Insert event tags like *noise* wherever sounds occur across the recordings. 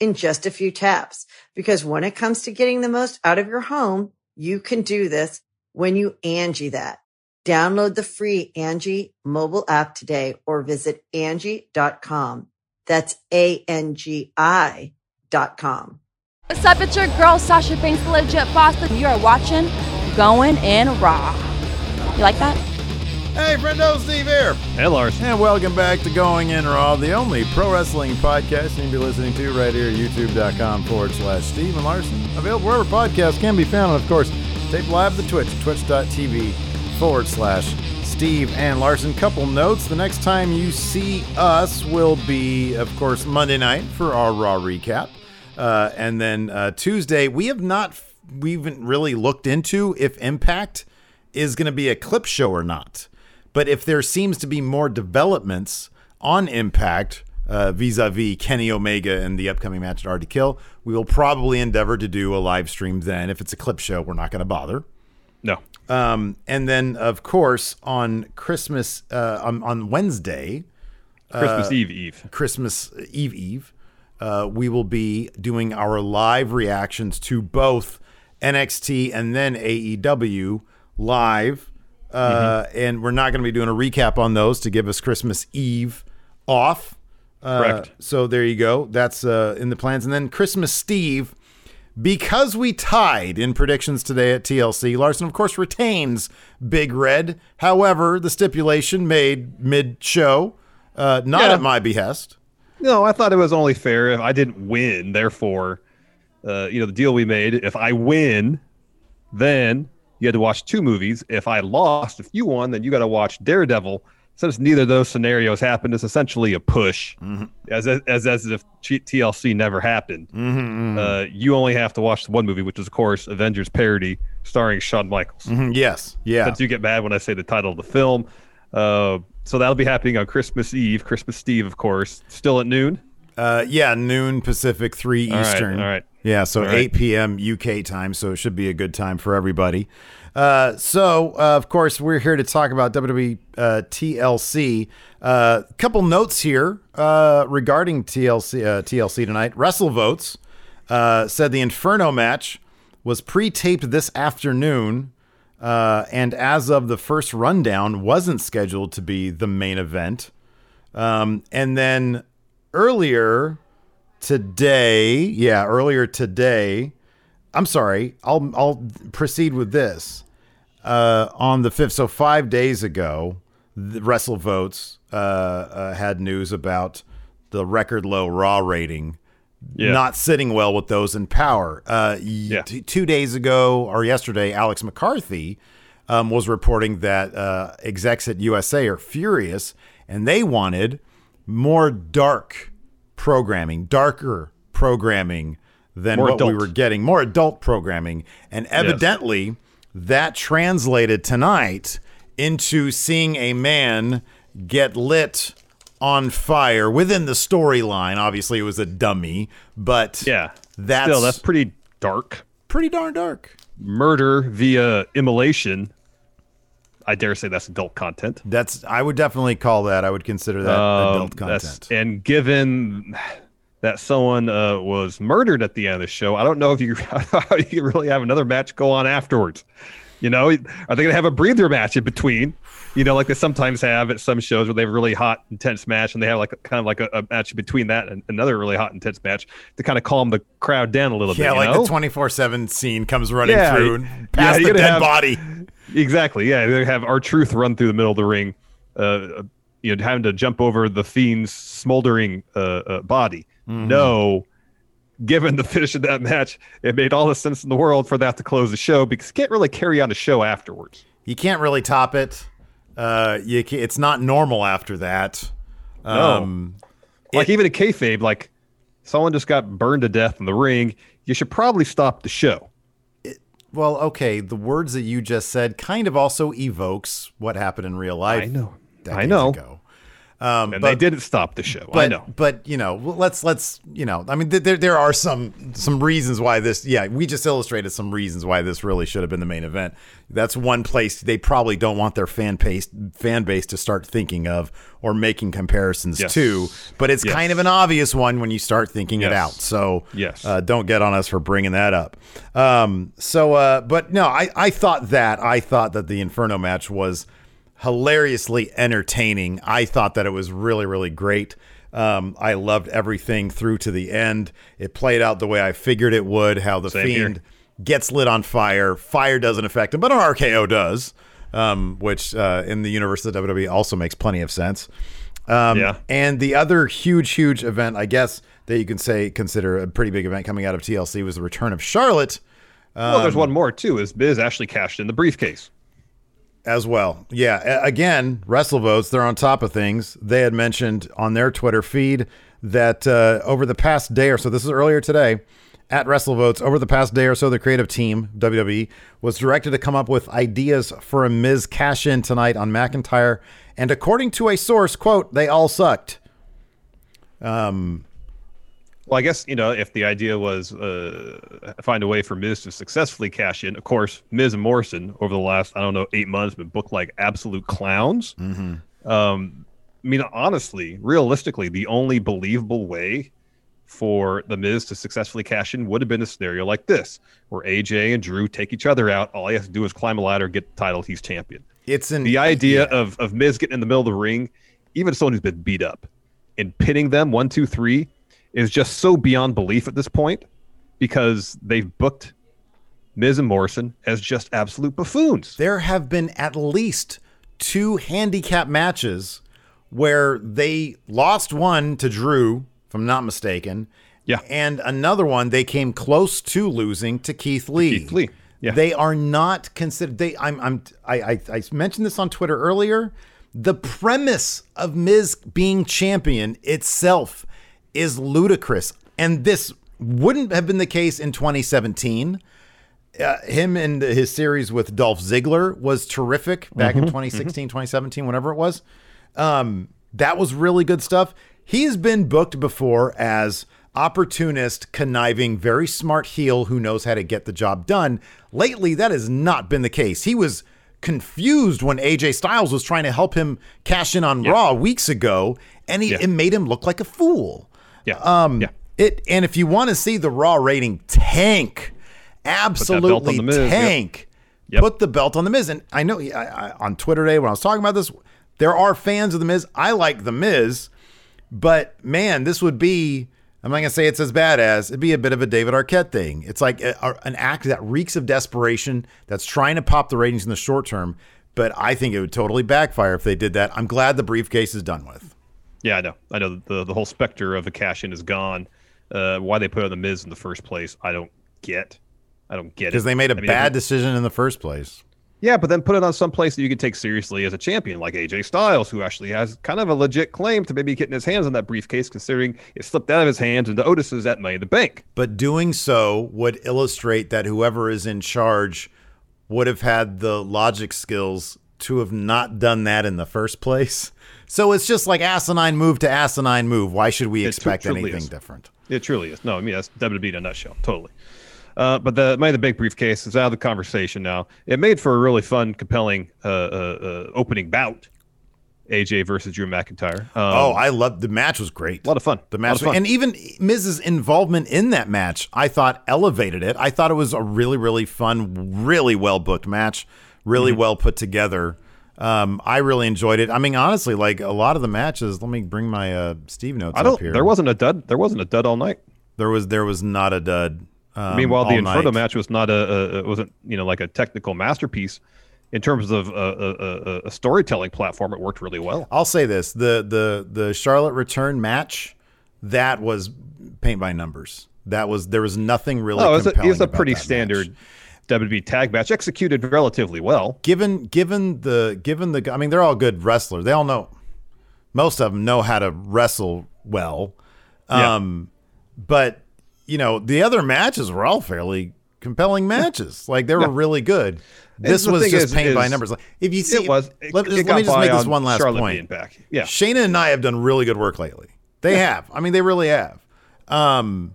in just a few taps. Because when it comes to getting the most out of your home, you can do this when you Angie that. Download the free Angie mobile app today or visit Angie.com. That's A-N-G-I dot com. What's up? It's your girl Sasha Banks, the legit boss. You are watching Going in Raw. You like that? Hey, friendo, Steve here. Hey, Lars. And welcome back to Going In Raw, the only pro wrestling podcast you can be listening to right here at youtube.com forward slash Steve and Larson. Available wherever podcasts can be found. And of course, tape live the Twitch, twitch.tv forward slash Steve and Larson. Couple notes. The next time you see us will be, of course, Monday night for our Raw recap. Uh, and then uh, Tuesday, we have not, we haven't really looked into if Impact is going to be a clip show or not. But if there seems to be more developments on Impact vis a vis Kenny Omega and the upcoming match at Hard to Kill, we will probably endeavor to do a live stream then. If it's a clip show, we're not going to bother. No. Um, and then, of course, on Christmas, uh, on, on Wednesday, Christmas Eve Eve. Christmas Eve Eve, uh, we will be doing our live reactions to both NXT and then AEW live. Uh, And we're not going to be doing a recap on those to give us Christmas Eve off. Uh, Correct. So there you go. That's uh, in the plans. And then Christmas Steve, because we tied in predictions today at TLC, Larson, of course, retains Big Red. However, the stipulation made mid show, uh, not Yeah. at my behest. No, I thought it was only fair if I didn't win. Therefore, uh, you know, the deal we made, if I win, then you had to watch two movies. If I lost, if you won, then you got to watch Daredevil. Since neither of those scenarios happened, it's essentially a push, as, as as if TLC never happened. Uh, you only have to watch the one movie, which is of course Avengers parody starring Shawn Michaels. Mhm, Yes. Yeah. Since you get mad when I say the title of the film, uh, so that'll be happening on Christmas Eve, Christmas Eve, of course, still at noon. Uh, yeah, noon Pacific, three All right, Eastern. all right. Yeah, so right. 8 p.m. UK time, so it should be a good time for everybody. Uh, so, uh, of course, we're here to talk about WWE uh, TLC. A uh, couple notes here uh, regarding TLC uh, TLC tonight. Wrestle Votes uh, said the Inferno match was pre-taped this afternoon, uh, and as of the first rundown, wasn't scheduled to be the main event. Um, and then earlier today, yeah, earlier today, I'm sorry, I'll I'll proceed with this. Uh, on the fifth, so five days ago, the Wrestle Votes uh, uh, had news about the record low Raw rating Yeah. not sitting well with those in power. Uh, Yeah. t- two days ago or yesterday, Alex McCarthy um, was reporting that uh, execs at USA are furious and they wanted more dark programming, darker programming than More what we were getting, more adult programming. And evidently, that translated tonight into seeing a man get lit on fire within the storyline. Obviously, it was a dummy, but Yeah. that's, Still, that's pretty dark. pretty darn dark. Murder via immolation. I dare say that's adult content. That's I would definitely call that. I would consider that Um, adult content. And given that someone uh, was murdered at the end of the show, I don't know if you *laughs* how you can really have another match go on afterwards. You know, are they going to have a breather match in between? You know, like they sometimes have at some shows where they have a really hot, intense match, and they have like a, kind of like a, a match between that and another really hot, intense match to kind of calm the crowd down a little Yeah, bit. Yeah, like know? the twenty four seven scene comes running Yeah, through yeah, and past you the dead have- body. Exactly. Yeah, they have R-Truth run through the middle of the ring, uh, you know, having to jump over the fiend's smoldering uh, uh, body. Mm-hmm. No, given the finish of that match, it made all the sense in the world for that to close the show because you can't really carry on a show afterwards. You can't really top it. Uh, you ca it's not normal after that. No. Um, Like even in kayfabe, like someone just got burned to death in the ring, you should probably stop the show. Well, okay, the words that you just said kind of also evokes what happened in real life. I know. I know. Ago. Um, And but, they didn't stop the show. but I know. but you know, let's let's you know, I mean, th- there there are some some reasons why this. Yeah, we just illustrated some reasons why this really should have been the main event. That's one place they probably don't want their fan base fan base to start thinking of or making comparisons Yes. to. But it's Yes. kind of an obvious one when you start thinking it out. So Yes. uh, don't get on us for bringing that up. Um, so, uh, but no, I, I thought that I thought that the Inferno match was hilariously entertaining. I thought that it was really, really great. Um, I loved everything through to the end. It played out the way I figured it would. How the Same here. fiend gets lit on fire. Fire doesn't affect him, but an RKO does, um, which uh, in the universe of WWE also makes plenty of sense. Um, Yeah. And the other huge, huge event, I guess that you can say consider a pretty big event coming out of TLC was the return of Charlotte well, um, there's one more too. Is Miz actually cashed in the briefcase? As well. Yeah. Again, WrestleVotes, they're on top of things. They had mentioned on their Twitter feed that uh, over the past day or so, this is earlier today, at WrestleVotes, over the past day or so, the creative team, WWE, was directed to come up with ideas for a Miz cash in tonight on McIntyre. And according to a source, quote, they all sucked. Well, I guess you know if the idea was uh, find a way for Miz to successfully cash in. Of course, Miz and Morrison over the last I don't know eight months been booked like absolute clowns. Um, I mean, honestly, realistically, the only believable way for the Miz to successfully cash in would have been a scenario like this, where AJ and Drew take each other out. All he has to do is climb a ladder, get the title, he's champion. It's in The idea yeah. of of Miz getting in the middle of the ring, even someone who's been beat up, and pinning them one, two, three, is just so beyond belief at this point, because they've booked Miz and Morrison as just absolute buffoons. there have been at least two handicap matches where they lost one to Drew, if I'm not mistaken. Yeah. And another one they came close to losing to Keith Lee. Keith Lee, yeah. They are not considered they I'm I'm I, I I mentioned this on Twitter earlier. The premise of Miz being champion itself is ludicrous. And this wouldn't have been the case in 2017 uh, him and his series with Dolph Ziggler was terrific back in 2016, 2017, whatever it was. Um, that was really good stuff. He's been booked before as opportunist, conniving, very smart heel who knows how to get the job done. Lately, that has not been the case. He was confused when AJ Styles was trying to help him cash in on Raw weeks ago, and he, Yeah. it made him look like a fool. Yeah. Um, yeah. It and if you want to see the Raw rating tank, absolutely Miz, yep. tank. Yep. Put the belt on the Miz, and I know I, I, on Twitter today when I was talking about this, there are fans of the Miz. I like the Miz, but man, this would be. I'm not gonna say it's as bad as it'd be a bit of a David Arquette thing. It's like a, a- an act that reeks of desperation that's trying to pop the ratings in the short term. But I think it would totally backfire if they did that. I'm glad the briefcase is done with. Yeah, I know. I know the the whole specter of a cash in is gone. Uh, why they put on the Miz in the first place, I don't get. I don't get it Because they made a I mean, bad decision in the first place. Yeah, but then put it on some place that you can take seriously as a champion, like AJ Styles, who actually has kind of a legit claim to maybe getting his hands on that briefcase, considering it slipped out of his hands into Otis's at Money in the Bank. But doing so would illustrate that whoever is in charge would have had the logic skills to have not done that in the first place. So it's just like asinine move to asinine move. Why should we It expect truly anything is. different? It truly is. No, I mean that's WWE in a nutshell, totally. Uh, but the Money the big briefcase is out of the conversation now. It made for a really fun, compelling uh, uh, uh, opening bout, AJ versus Drew McIntyre. Um, oh, I love the match was great. a lot of fun. The match, fun. and even Miz's involvement in that match, I thought elevated it. I thought it was a really, really fun, really well booked match, really Mm-hmm. well put together. Um, I really enjoyed it. I mean, honestly, like a lot of the matches. Let me bring my uh, Steve notes I don't. up here. There wasn't a dud. There wasn't a dud all night. there was, there was not a dud. Um, Meanwhile, the Inferno night. match was not a, a wasn't you know like a technical masterpiece in terms of a, a, a, a storytelling platform. It worked really well. I'll say this: the the the Charlotte return match that was paint by numbers. That was there was nothing really. Oh, it was a, it was a pretty standard. match. WWE tag match, executed relatively well. given given the given the I mean they're all good wrestlers. They all know most of them know how to wrestle well. Yeah. Um but you know, the other matches were all fairly compelling matches. Like they were really good. This was just is- paint by numbers. Like, If you see it was. It, let, it just- let me just make this one last Charlotte point. back. Yeah, Shayna and Nia have done really good work lately. They have. I mean, they really have. Um,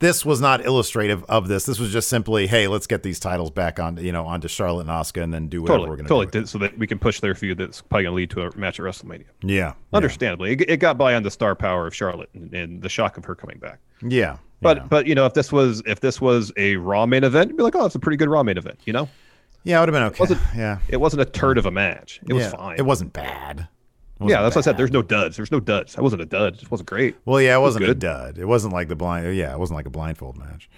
this was not illustrative of this. This was just simply, hey, let's get these titles back on, you know, onto Charlotte and Asuka, and then do whatever we're going to totally. do. Did, so that we can push their feud. That's probably going to lead to a match at WrestleMania. Yeah, Understandably, it, it got by on the star power of Charlotte and, and the shock of her coming back. yeah. But yeah. but you know if this was if this was a Raw main event, you'd be like, oh, it's a pretty good Raw main event. You know, yeah, it would have been okay. wasn't- yeah, it wasn't a turd of a match. It was Yeah. fine. It wasn't bad. Yeah, that's what I said. There's no duds. There's no duds. That wasn't a dud. It just wasn't great. Well, yeah, it wasn't a good. dud. It wasn't like the blind. Yeah, it wasn't like a blindfold match.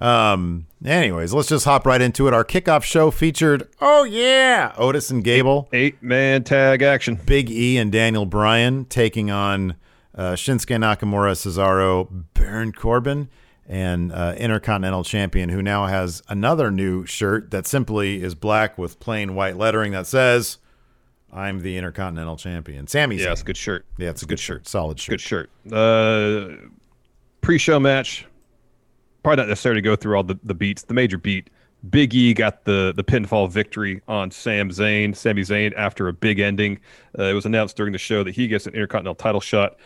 Um. Anyways, let's just hop right into it. Our kickoff show featured. Oh yeah, Otis and Gable. Eight man tag action. Big E and Daniel Bryan taking on uh, Shinsuke Nakamura, Cesaro, Baron Corbin, and uh, Intercontinental Champion, who now has another new shirt that simply is black with plain white lettering that says, "I'm the Intercontinental Champion." Sami Yeah, it's a good shirt. Yeah, it's a good shirt. Solid shirt. Good shirt. Uh, pre-show match. Probably not necessarily to go through all the, the beats. The major beat. Big E got the the pinfall victory on Sam Zayn. Sami Zayn after a big ending. Uh, it was announced during the show that he gets an Intercontinental title shot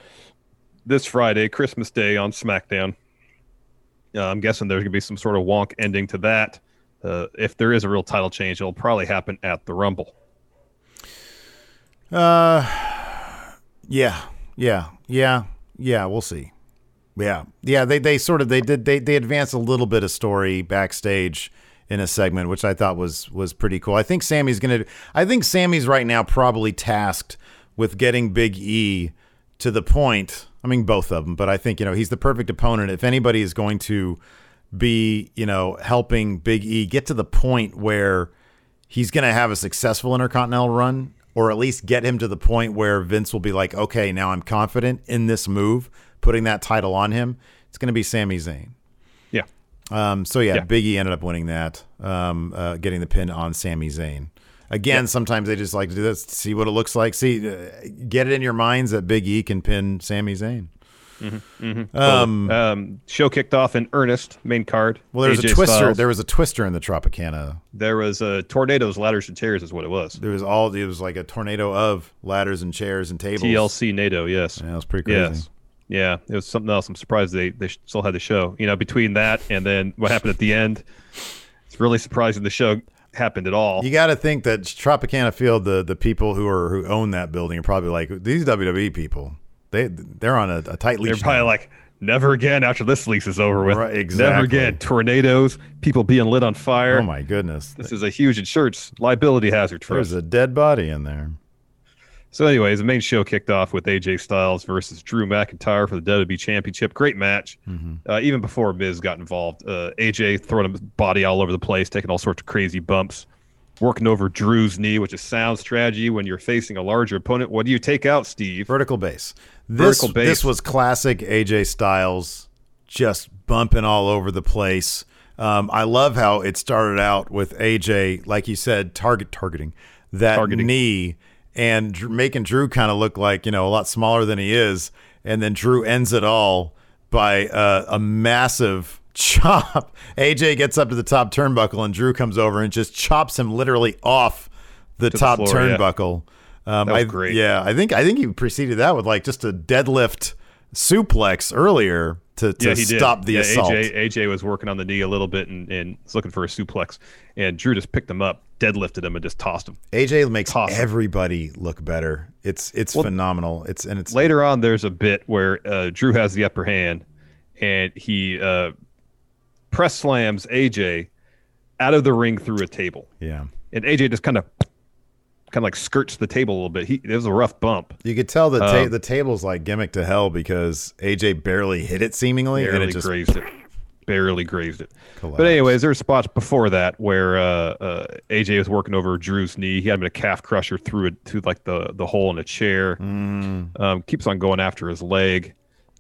this Friday, Christmas Day on SmackDown. Uh, I'm guessing there's gonna be some sort of wonk ending to that. Uh, if there is a real title change, it'll probably happen at the Rumble. Uh, yeah, yeah, yeah, yeah. We'll see. Yeah, yeah. They they sort of they did they they advanced a little bit of story backstage in a segment, which I thought was was pretty cool. I think Sami's gonna. I think Sami's right now probably tasked with getting Big E to the point. I mean, both of them, but I think you know he's the perfect opponent. If anybody is going to be, you know, helping Big E get to the point where he's going to have a successful intercontinental run or at least get him to the point where Vince will be like, okay, now I'm confident in this move, putting that title on him. It's going to be Sami Zayn. Yeah. Um, so yeah, Yeah. Big E ended up winning that, um, uh, getting the pin on Sami Zayn. Again, sometimes they just like to do this, see what it looks like. See, uh, get it in your minds that Big E can pin Sami Zayn. Um, um, show kicked off in earnest. Main card. Well, there was a twister. Styles. There was a twister in the Tropicana. There was uh, tornadoes, ladders, and chairs, is what it was. There was all. It was like a tornado of ladders and chairs and tables. TLC NATO, yes. Yeah, it was pretty crazy. Yes. Yeah, it was something else. I'm surprised they, they still had the show. You know, between that and then what happened at the end, it's really surprising the show happened at all. You got to think that Tropicana Field, the the people who are who own that building are probably like these WWE people. They they're on a, a tight leash. They're probably now. like, never again after this lease is over with. Right, exactly. Never again. Tornadoes, people being lit on fire. oh my goodness, This is a huge insurance liability hazard for us. there's a dead body in there. So, anyways, the main show kicked off with AJ Styles versus Drew McIntyre for the WWE Championship. Great match. Mm-hmm. Uh, even before Miz got involved, uh, AJ throwing his body all over the place, taking all sorts of crazy bumps, working over Drew's knee, which is sound strategy when you're facing a larger opponent. What do you take out, Steve? Vertical base. This Vertical base. this was classic AJ Styles, just bumping all over the place. Um, I love how it started out with AJ, like you said, target targeting that Targeting. knee and making Drew kind of look like you know a lot smaller than he is, and then Drew ends it all by uh, a massive *laughs* chop. AJ gets up to the top turnbuckle, and Drew comes over and just chops him literally off the the top floor, yeah. Um, That was I, great. Yeah, I think I think he preceded that with like just a deadlift suplex earlier to, to yeah, stop the yeah, assault. AJ, AJ was working on the knee a little bit and, and was looking for a suplex, and Drew just picked him up, deadlifted him, and just tossed him. AJ makes Toss him. everybody look better. It's it's phenomenal. It's and it's Later on, there's a bit where uh, Drew has the upper hand, and he uh, press slams AJ out of the ring through a table, yeah. and AJ just kind of kind of like skirts the table a little bit. He it was a rough bump. You could tell the ta- Um, the table's like gimmick to hell because AJ barely hit it seemingly, and barely it just grazed it. Barely grazed it. Collapsed. But anyways, there were spots before that where uh, uh, AJ was working over Drew's knee. He had him in a calf crusher through it through like the the hole in a chair. Mm. Um, keeps on going after his leg.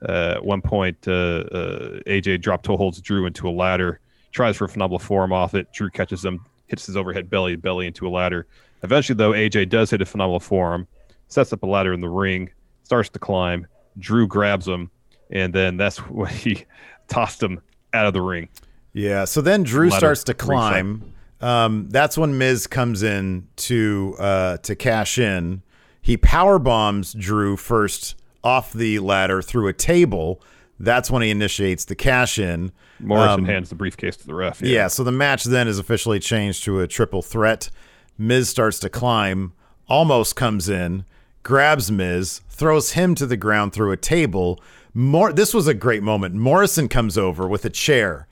Uh, at one point, uh, uh, AJ drop toe holds Drew into a ladder. Tries for a phenomenal forearm off it. Drew catches him, hits his overhead belly belly into a ladder. Eventually, though, AJ does hit a phenomenal form, sets up a ladder in the ring, starts to climb. Drew grabs him, and then that's *laughs* when he tossed him out of the ring. Yeah. So then Drew Ladder starts to climb. Um, that's when Miz comes in to uh, to cash in. He power bombs Drew first off the ladder through a table. That's when he initiates the cash in. Morrison hands the briefcase to the ref. Um, Yeah, so the match then is officially changed to a triple threat. Miz starts to climb, Omos comes in, grabs Miz, throws him to the ground through a table. More this was a great moment. Morrison comes over with a chair.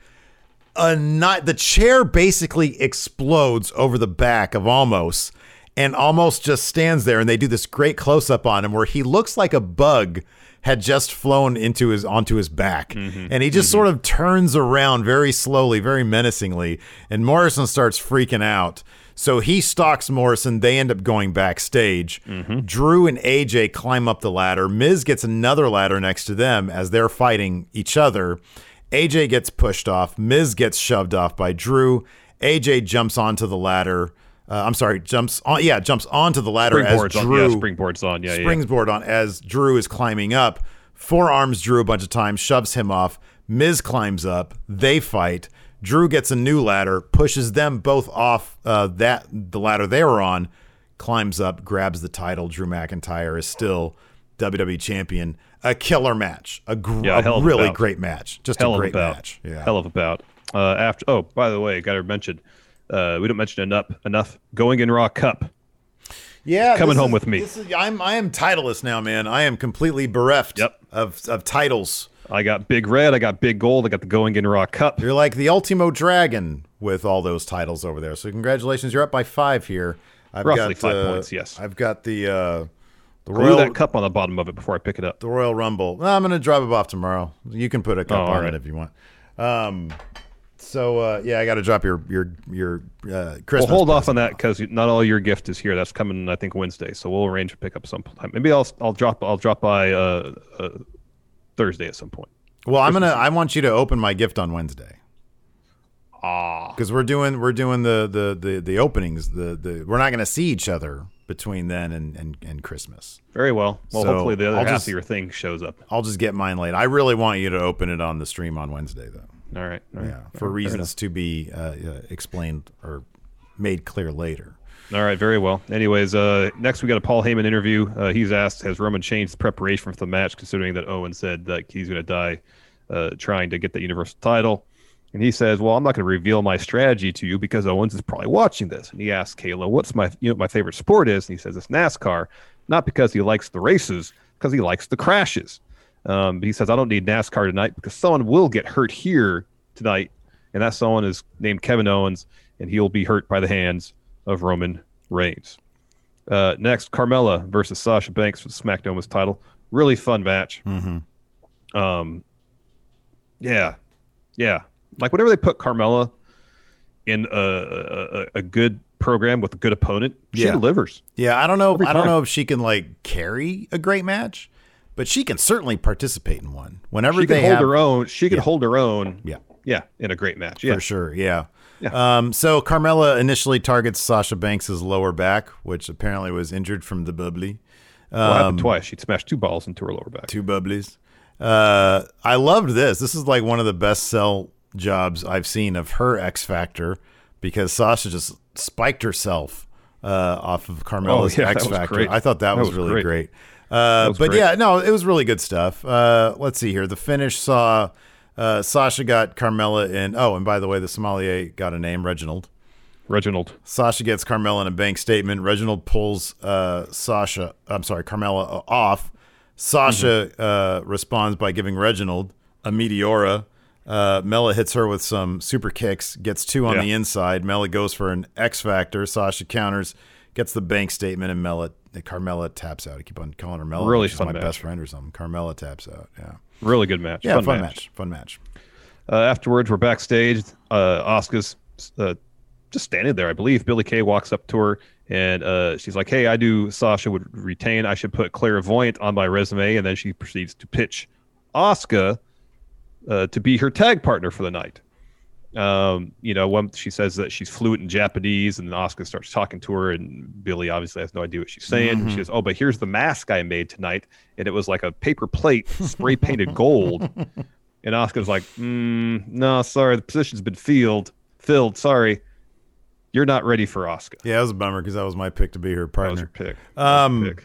A not the chair basically explodes over the back of Omos and Omos just stands there and they do this great close up on him where he looks like a bug had just flown into his onto his back. Mm-hmm. And he just mm-hmm. sort of turns around very slowly very menacingly and morrison starts freaking out. So he stalks morrison. They end up going backstage. Mm-hmm. Drew and aj climb up the ladder. Miz gets another ladder next to them as they're fighting each other. Aj gets pushed off. Miz gets shoved off by drew. Aj jumps onto the ladder uh, i'm sorry jumps on yeah jumps onto the ladder as drew on. Yeah, springboard's on. Yeah, yeah. on as Drew is climbing up. Forearms Drew a bunch of times, shoves him off. Miz climbs up. They fight. Drew gets a new ladder, pushes them both off uh, that the ladder they were on. Climbs up, grabs the title. Drew McIntyre is still WWE champion. A killer match. A, gr- Yeah, a really bout. great match. Just Hell a of great a bout. match. Yeah. Hell of a bout. Uh, after oh, by the way, got to mention. Uh, we don't mention enough. Enough going in Raw Cup. Yeah, Coming home is- with me. this is- I'm I am titleless now, man. I am completely bereft Yep. of of titles. I got Big Red. I got Big Gold. I got the Going in Raw Cup. You're like the Ultimo Dragon with all those titles over there. So congratulations, you're up by five here. I've Roughly got, five uh, points, yes. I've got the uh, the Royal that cup on the bottom of it before I pick it up. the Royal Rumble. Well, I'm gonna drop it off tomorrow. You can put a cup Oh, on alright. it if you want. Um, so uh, yeah, I got to drop your your your uh, Christmas. We'll hold off present on that because not all your gift is here. That's coming, I think, Wednesday. So we'll arrange a pickup sometime. Maybe I'll I'll drop I'll drop by uh, uh, Thursday at some point. Well, I'm gonna. I want you to open my gift on Wednesday. Ah, because we're doing we're doing the the the, the openings. The the we're not going to see each other between then and and, and Christmas. very well. Well, So, hopefully the other I'll half just- of your thing shows up. I'll just get mine late. I really want you to open it on the stream on Wednesday, though. All right. all right. Yeah, for reasons to be uh, uh, explained or made clear later. All right, very well. Anyways, uh, next we got a Paul Heyman interview. Uh, he's asked, has Roman changed the preparation for the match, considering that Owen said that he's going to die uh, trying to get the Universal title? And he says, "Well, I'm not going to reveal my strategy to you because Owens is probably watching this." And he asks Kayla, "What's my you know my favorite sport is?" And he says, "It's NASCAR, not because he likes the races, because he likes the crashes." Um, but he says, "I don't need NASCAR tonight because someone will get hurt here tonight, and that someone is named Kevin Owens, and he'll be hurt by the hands of Roman Reigns." Uh, next, Carmella versus Sasha Banks for the SmackDown Women's title. Really fun match. Um, yeah, yeah. Like whenever they put Carmella in a, a, a- a good program with a good opponent, she Yeah. delivers. Yeah, I don't know. I don't know if she can like carry a great match, but she can certainly participate in one. Whenever She they can hold have, her own. She can Yeah. hold her own. Yeah. yeah, in a great match. Yeah, for sure. Yeah. Yeah. Um, so Carmella initially targets Sasha Banks's lower back, which apparently was injured from the bubbly. well, happened twice. She'd smashed two balls into her lower back. Um, Two bubblies. Uh, I loved this. This is like one of the best sell jobs I've seen of her X Factor because Sasha just spiked herself uh, off of Carmella's Oh, yeah, X Factor. I thought that, That was, was really great. great. Uh, but great. yeah, no, it was really good stuff. Uh, let's see here. The finish saw uh, Sasha got Carmella in. Oh, and by the way, the sommelier got a name, Reginald. Reginald. Sasha gets Carmella in a bank statement. Reginald pulls uh, Sasha, I'm sorry, Carmella off. Sasha uh, responds by giving Reginald a Meteora. Uh, Mela hits her with some super kicks, gets two on Yeah. the inside. Mela goes for an X Factor. Sasha counters, gets the bank statement, and Mela, Carmella taps out. I keep on calling her Mela. Really She's fun my match. best friend or something. Carmella taps out. Yeah. Really good match. Yeah, fun, match. Fun match. Uh, afterwards, we're backstage. Uh, Asuka's uh, just standing there. I believe Billy Kay walks up to her and uh, she's like, "Hey, I do. Sasha would retain. I should put clairvoyant on my resume." And then she proceeds to pitch Asuka uh, to be her tag partner for the night. Um, you know, when she says that she's fluent in Japanese, and then Asuka starts talking to her, and Billy obviously has no idea what she's saying. She says, "Oh, but here's the mask I made tonight, and it was like a paper plate, spray painted gold." *laughs* And Asuka's like, mm, "No, sorry, the position's been filled. Filled. Sorry, you're not ready for Asuka." Yeah, it was a bummer because that was my pick to be her That was your partner. pick. That was Um, your pick.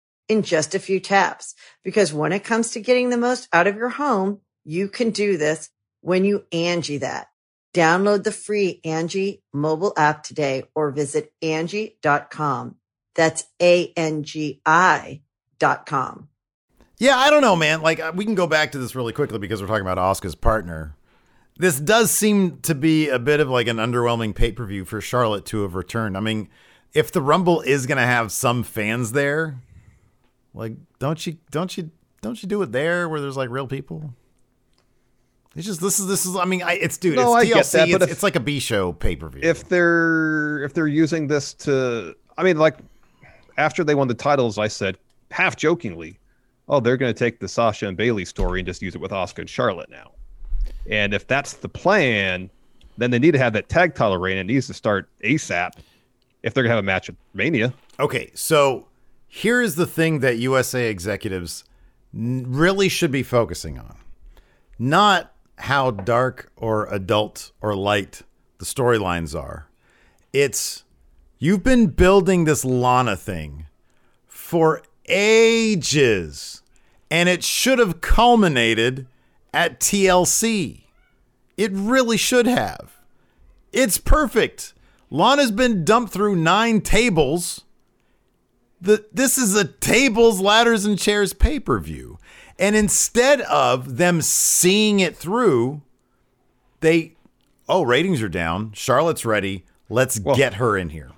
in just a few taps. Because when it comes to getting the most out of your home, you can do this when you Angie that. Download the free Angie mobile app today or visit Angie.com. That's A-N-G-I dot com. Yeah, I don't know, man. Like uh, we can go back to this really quickly because we're talking about Asuka's partner. This does seem to be a bit of like an underwhelming pay per view for Charlotte to have returned. I mean, if the Rumble is going to have some fans there, like don't you don't you don't you do it there where there's like real people? It's just this is this is I mean I, it's dude No, I it's get TLC that, but it's, if- it's like a B show pay per view. if they're if they're using this to i mean like after they won the titles i said half jokingly oh they're going to take the sasha and Bayley story and just use it with Asuka and charlotte now and if that's the plan then they need to have that tag title reign and it needs to start asap if they're going to have a match at mania Okay, so here is the thing that USA executives really should be focusing on. Not how dark or adult or light the storylines are. It's you've been building this Lana thing for ages, and it should have culminated at TLC. It really should have. It's perfect. Lana's been dumped through nine tables. The, this is a tables, ladders, and chairs pay per view. And instead of them seeing it through, they, oh, ratings are down. Charlotte's ready. Let's Well- get her in here.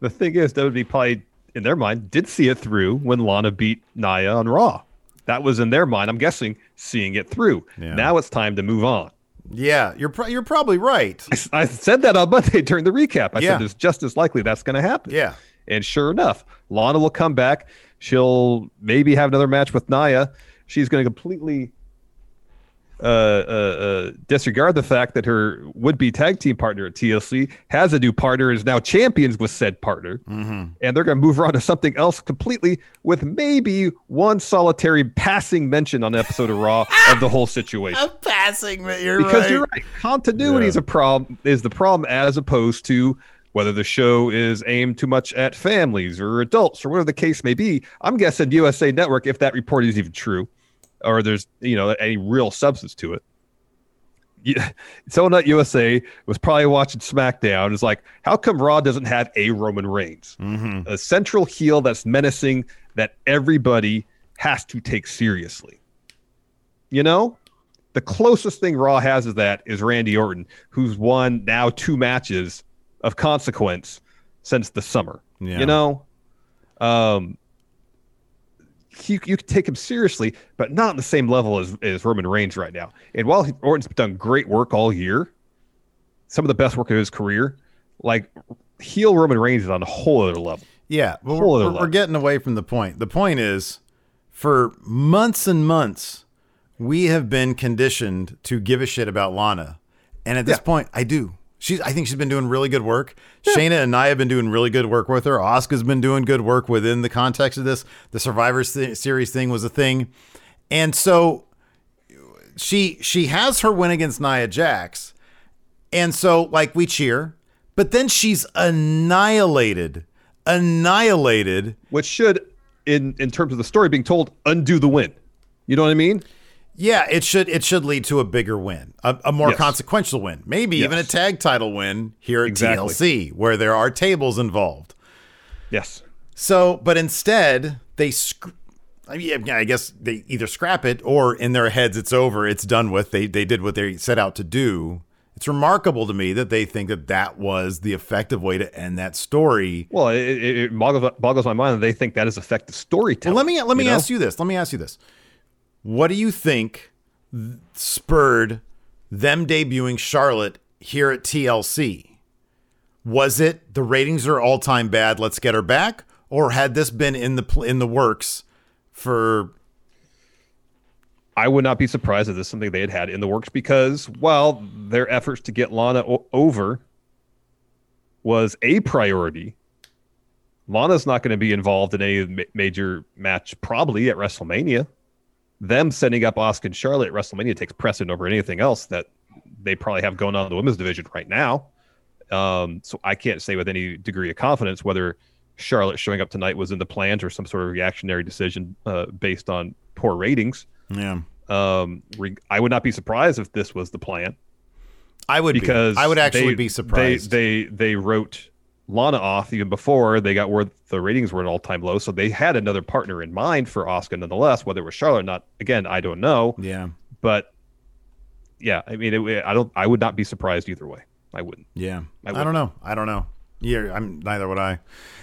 the thing is that would probably in their mind did see it through when lana beat Nia on raw that was in their mind i'm guessing seeing it through Yeah. now it's time to move on Yeah, you're pro- you're probably right. I said that on Monday during the recap. I Yeah. said it's just as likely that's going to happen. Yeah. And sure enough, Lana will come back. She'll maybe have another match with Nia. She's going to completely uh, uh, uh, disregard the fact that her would-be tag team partner at TLC has a new partner, is now champions with said partner, and they're going to move her on to something else completely, with maybe one solitary passing mention on an episode of Raw *laughs* of the whole situation passing, you're because you're right. Continuity Yeah. is a problem. Is the problem as opposed to whether the show is aimed too much at families or adults or whatever the case may be. I'm guessing USA Network, if that report is even true, or there's you know any real substance to it. *laughs* Yeah, someone at USA was probably watching SmackDown. Is like, how come Raw doesn't have a Roman Reigns, mm-hmm. a central heel that's menacing that everybody has to take seriously? You know, The closest thing Raw has is that is Randy Orton, who's won now two matches of consequence since the summer. Yeah. You know, um, you, you can take him seriously, but not on the same level as, as Roman Reigns right now. And while he, Orton's done great work all year, some of the best work of his career, like heel Roman Reigns is on a whole other level. Yeah, well, Whole we're, other we're, we're level. getting away from the point. The point is, for months and months, we have been conditioned to give a shit about Lana, and at this Yeah. point, I do. She's. I think she's been doing really good work. Shayna and Nia have been doing really good work with her. Asuka's been doing good work within the context of this. The Survivor Se- Series thing was a thing, and so she she has her win against Nia Jax, and so like we cheer, but then she's annihilated, annihilated. which should, in in terms of the story being told, undo the win. You know what I mean? Yeah, it should it should lead to a bigger win, a, a more Yes. consequential win, maybe even a tag title win here at Exactly. TLC, where there are tables involved. Yes. So, but instead they. Sc- I mean, I guess they either scrap it or in their heads it's over, it's done with. They they did what they set out to do. It's remarkable to me that they think that that was the effective way to end that story. Well, it, it, it boggles, boggles my mind that they think that is effective storytelling. Well, let me let me you know? ask you this. Let me ask you this. What do you think spurred them debuting Charlotte here at TLC? Was it the ratings are all time bad? Let's get her back, or had this been in the in the works for? I would not be surprised if this is something they had had in the works because while their efforts to get Lana o- over was a priority, Lana's not going to be involved in any ma- major match probably at WrestleMania. Them setting up Asuka and Charlotte at WrestleMania takes precedent over anything else that they probably have going on in the women's division right now. Um, so I can't say with any degree of confidence whether Charlotte showing up tonight was in the plans or some sort of reactionary decision uh, based on poor ratings. Yeah, Um, re- I would not be surprised if this was the plan I would because be. I would actually they- be surprised. They, they they wrote Lana off even before they got where the ratings were at all time low, so they had another partner in mind for Asuka nonetheless. Whether it was Charlotte or not, again, I don't know. yeah, But yeah, I mean, it, I don't. I would not be surprised either way. I wouldn't. yeah. I, would- don't know. I don't know. Yeah, I'm neither would I.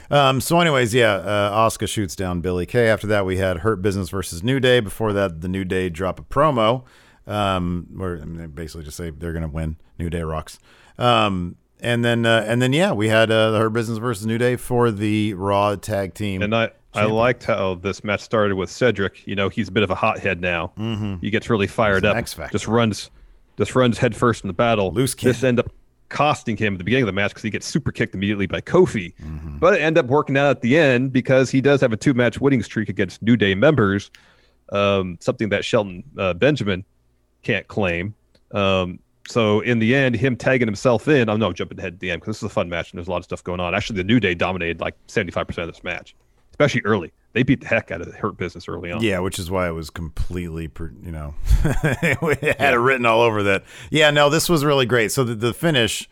Um, so, anyways, yeah, uh, Asuka shoots down Billy Kay. After that, we had Hurt Business versus New Day. Before that, the New Day drop a promo um, where I mean, they basically just say they're going to win. New Day rocks. Um, and then, uh, and then, yeah, we had uh, the Hurt Business versus New Day for the Raw Tag Team. And I, I liked how this match started with Cedric. You know, he's a bit of a hothead now. Mm-hmm. He gets really fired up. Just runs, just runs headfirst in the battle. Loose This end up costing him at the beginning of the match because he gets super kicked immediately by Kofi. Mm-hmm. But it end up working out at the end because he does have a two match winning streak against New Day members. Um, something that Shelton uh, Benjamin can't claim. Um, so in the end, him tagging himself in, I'm no jumping ahead at the end because this is a fun match and there's a lot of stuff going on. Actually, the New Day dominated like 75% of this match, especially early. They beat the heck out of the Hurt Business early on. Yeah, which is why it was completely, you know, *laughs* had it written all over that. Yeah, no, this was really great. So the, the finish,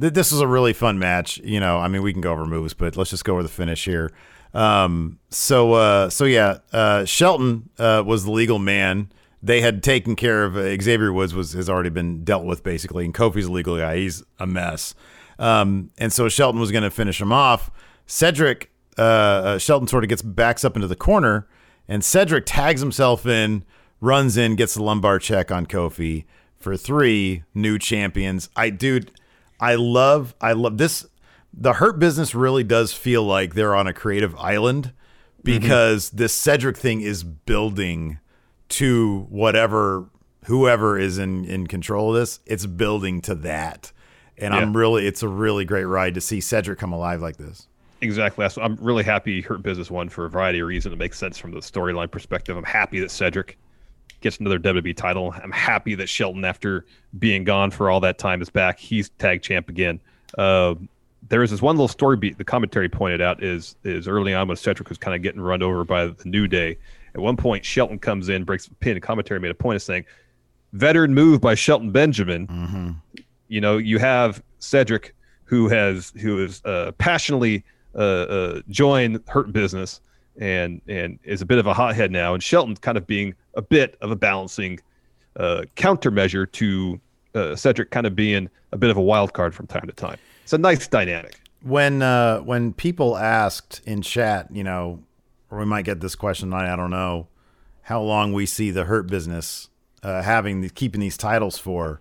th- this was a really fun match. You know, I mean, we can go over moves, but let's just go over the finish here. Um, so, uh, so yeah, uh, Shelton uh, was the legal man. They had taken care of uh, Xavier Woods was has already been dealt with basically, and Kofi's a legal guy. He's a mess. Um, and so Shelton was going to finish him off. Cedric uh, uh, Shelton sort of gets backs up into the corner, and Cedric tags himself in, runs in, gets the lumbar check on Kofi for three new champions. I dude, I love, I love this. The Hurt Business really does feel like they're on a creative island because this Cedric thing is building to whatever whoever is in in control of this. It's building to that, and I'm really, it's a really great ride to see Cedric come alive like this. Exactly. So I'm really happy Hurt Business won for a variety of reasons. It makes sense from the storyline perspective. I'm happy that Cedric gets another WWE title. I'm happy that Shelton, after being gone for all that time, is back. He's tag champ again. Uh, there is this one little story beat the commentary pointed out is is early on when Cedric was kind of getting run over by the New Day. At one point, Shelton comes in, breaks the pin, and commentary made a point of saying, "Veteran move by Shelton Benjamin." You know, you have Cedric who has who is uh, passionately uh, uh, joined Hurt Business and and is a bit of a hothead now, and Shelton kind of being a bit of a balancing uh, countermeasure to uh, Cedric kind of being a bit of a wild card from time to time. It's a nice dynamic. When uh, when people asked in chat, you know, or we might get this question, I, I don't know, how long we see the Hurt Business uh, having the, keeping these titles for.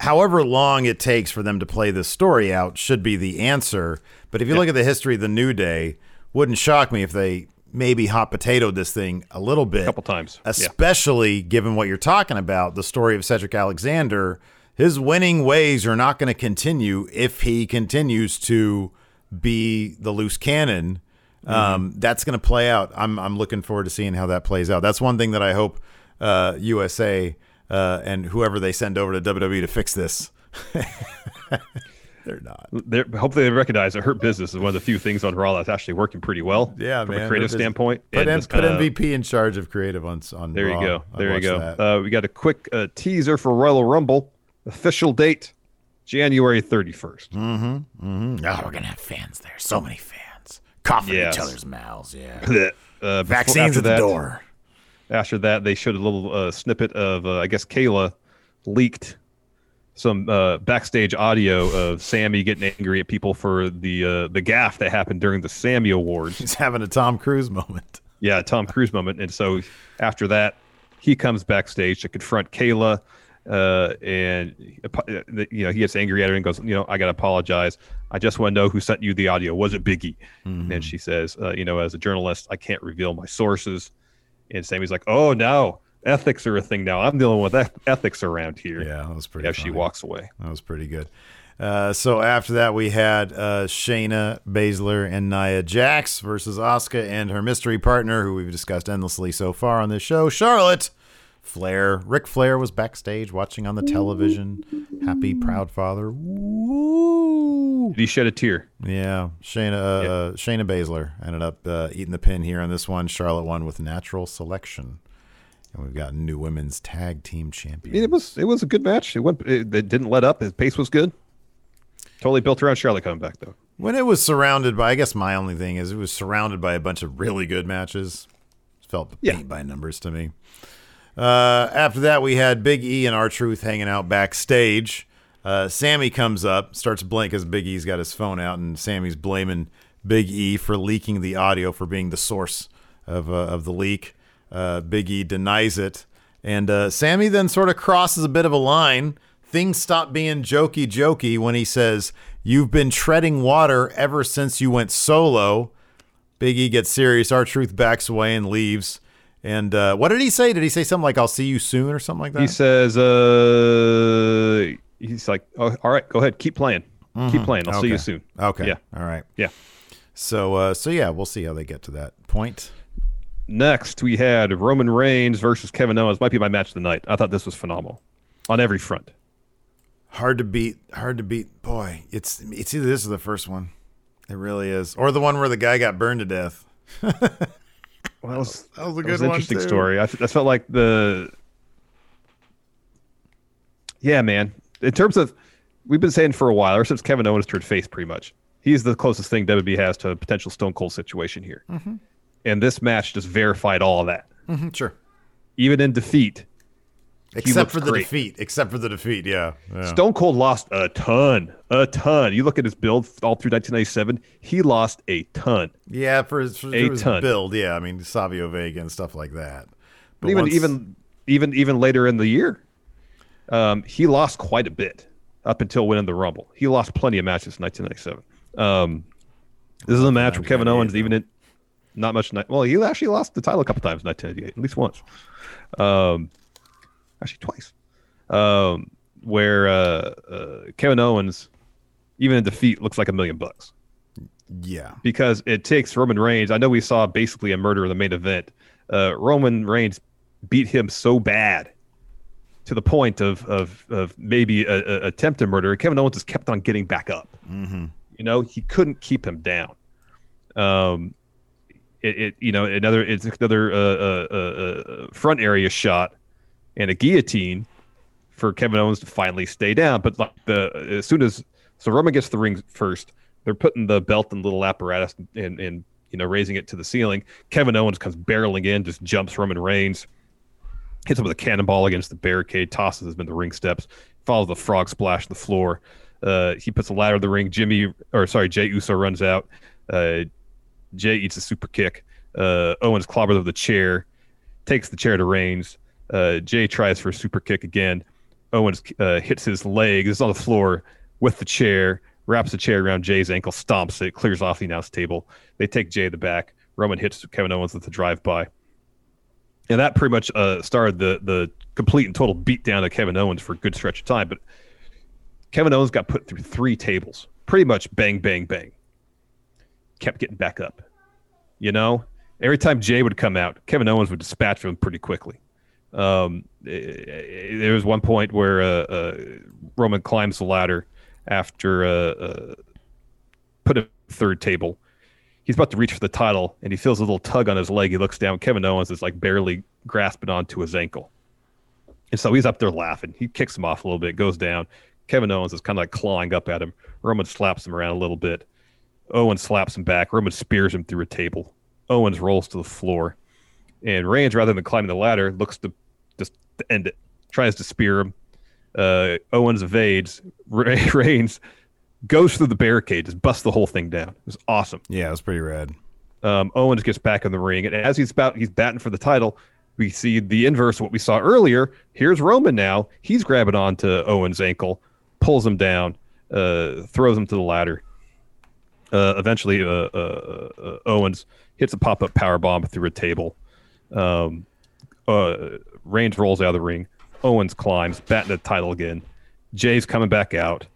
However long it takes for them to play this story out should be the answer. But if you look at the history of the New Day, wouldn't shock me if they maybe hot potatoed this thing a little bit, A couple times. Yeah. especially given what you're talking about the story of Cedric Alexander. His winning ways are not going to continue if he continues to be the loose cannon. Um, that's going to play out. I'm I'm looking forward to seeing how that plays out. That's one thing that I hope uh, USA uh, and whoever they send over to WWE to fix this. *laughs* They're not. They're, hopefully they recognize that Hurt Business is one of the few things on Raw that's actually working pretty well. Yeah, from man. a creative standpoint. Put, M- put kinda- MVP in charge of creative on on. There you Raw. go. I There you go. Uh, we got a quick uh, teaser for Royal Rumble. Official date, January 31st. Mm-hmm. Oh, we're gonna have fans there. So many fans coughing in Yes. each other's mouths. Yeah. *laughs* Uh, before- Vaccines after at the that- door. After that, they showed a little uh, snippet of, uh, I guess, Kayla leaked some uh, backstage audio of Sami getting angry at people for the uh, the gaff that happened during the Sami Awards. He's having a Tom Cruise moment. Yeah, Tom Cruise moment. And so after that, he comes backstage to confront Kayla, uh, and uh, you know he gets angry at her and goes, you know, I gotta apologize. I just want to know who sent you the audio. Was it Biggie? And she says, uh, you know, as a journalist, I can't reveal my sources. And Sami's like, oh no, ethics are a thing now. I'm dealing with eth- ethics around here. Yeah, that was pretty. Good. Yeah, she walks away. That was pretty good. Uh, so after that, we had uh, Shayna Baszler and Nia Jax versus Asuka and her mystery partner, who we've discussed endlessly so far on this show, Charlotte Flair. Ric Flair was backstage watching on the television. Happy, proud father. Woo! Did he shed a tear? Yeah, Shayna uh, Yeah. Uh, Shayna Baszler ended up uh, eating the pin here on this one. Charlotte won with natural selection, and we've got new women's tag team I mean, champion. it was it was a good match. It went. It, it didn't let up. His pace was good. Totally built around Charlotte coming back though. When it was surrounded by, I guess my only thing is it was surrounded by a bunch of really good matches. Felt Yeah. paint by numbers to me. Uh, after that, we had Big E and R-Truth hanging out backstage. Uh, Sami comes up, starts blank because Big E's got his phone out, and Sami's blaming Big E for leaking the audio for being the source of uh, of the leak. Uh, Big E denies it, and uh, Sammy then sort of crosses a bit of a line. Things stop being jokey jokey when he says, "You've been treading water ever since you went solo." Big E gets serious. R-Truth backs away and leaves. And uh, what did he say? Did he say something like "I'll see you soon" or something like that? He says, uh, he's like, oh, all right, go ahead, keep playing, keep playing. I'll see you soon. Okay. Yeah. All right. Yeah. So, uh, so yeah, we'll see how they get to that point. Next, we had Roman Reigns versus Kevin Owens. Might be my match of the night. I thought this was phenomenal on every front. Hard to beat. Hard to beat. Boy, it's it's either this or the first one. It really is, or the one where the guy got burned to death. *laughs* Well, that was, That was a good was an interesting too. story. I felt like the, yeah, man. In terms of, we've been saying for a while, ever since Kevin Owens turned face, pretty much, he's the closest thing WWE has to a potential Stone Cold situation here. Mm-hmm. And this match just verified all of that. Sure. Even in defeat, Except for the great. defeat. Except for the defeat. Yeah. yeah. Stone Cold lost a ton, a ton. You look at his build all through 1997, he lost a ton. Yeah, for his, for A his ton. build. Yeah, I mean Savio Vega and stuff like that. But even once- even even even later in the year, um, he lost quite a bit up until winning the Rumble. He lost plenty of matches in 1997. Um, this is a match with Kevin Owens, even in not much. Well, he actually lost the title a couple times in 1998, at least once. Um, actually twice. Um, where uh, uh, Kevin Owens, even in defeat, looks like a million bucks yeah, because it takes Roman Reigns. I know we saw basically a murder in the main event. Uh, Roman Reigns beat him so bad to the point of of, of maybe a, a attempted murder. Kevin Owens just kept on getting back up. Mm-hmm. You know, he couldn't keep him down. Um, it, it you know another it's another uh, uh, uh, uh, front area shot and a guillotine for Kevin Owens to finally stay down. But like the as soon as so Roman gets the ring first, they're putting the belt and little apparatus and and you know raising it to the ceiling. Kevin Owens comes barreling in, just jumps Roman Reigns, hits him with a cannonball against the barricade, tosses him in the ring steps, follows the frog splash to the floor. Uh, he puts a ladder in the ring. Jimmy, or sorry, Jey Uso runs out. Uh, Jey eats a super kick. Uh, Owens clobbers with the chair, takes the chair to Reigns. Uh, Jey tries for a super kick again. Owens uh, hits his leg. Is on the floor with the chair, wraps the chair around Jey's ankle, stomps it, clears off the announce table. They take Jey the back. Roman hits Kevin Owens with the drive by. And that pretty much uh, started the the complete and total beatdown of Kevin Owens for a good stretch of time. But Kevin Owens got put through three tables, pretty much bang, bang, bang. Kept getting back up. You know, every time Jay would come out, Kevin Owens would dispatch him pretty quickly. Um, it, it, there was one point where uh, uh, Roman climbs the ladder after uh, uh put a third table. He's about to reach for the title, and he feels a little tug on his leg. He looks down. Kevin Owens is like barely grasping onto his ankle, and so he's up there laughing. He kicks him off a little bit, goes down. Kevin Owens is kind of like clawing up at him. Roman slaps him around a little bit. Owens slaps him back. Roman spears him through a table. Owens rolls to the floor. And Reigns, rather than climbing the ladder, looks to to end it. Tries to spear him. Uh, Owens evades. *laughs* Reigns goes through the barricade, just busts the whole thing down. It was awesome. Yeah, it was pretty rad. Um, Owens gets back in the ring, and as he's about he's batting for the title, we see the inverse of what we saw earlier. Here's Roman now. He's grabbing onto Owens' ankle, pulls him down, uh, throws him to the ladder. Uh, eventually, uh, uh, uh Owens hits a pop up power bomb through a table. Um, uh, Reigns rolls out of the ring. Owens climbs, batting the title again. Jey's coming back out.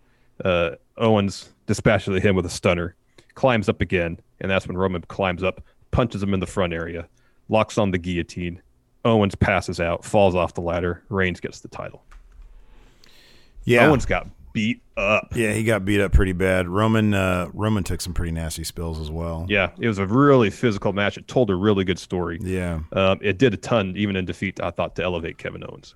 Uh, Owens dispatches him with a stunner, climbs up again, and that's when Roman climbs up, punches him in the front area, locks on the guillotine. Owens passes out, falls off the ladder. Reigns gets the title. Yeah, Owens got beat up. Yeah, he got beat up pretty bad. Roman uh, Roman took some pretty nasty spills as well. Yeah, it was a really physical match. It told a really good story. Yeah, um, it did a ton, even in defeat. I thought to elevate Kevin Owens.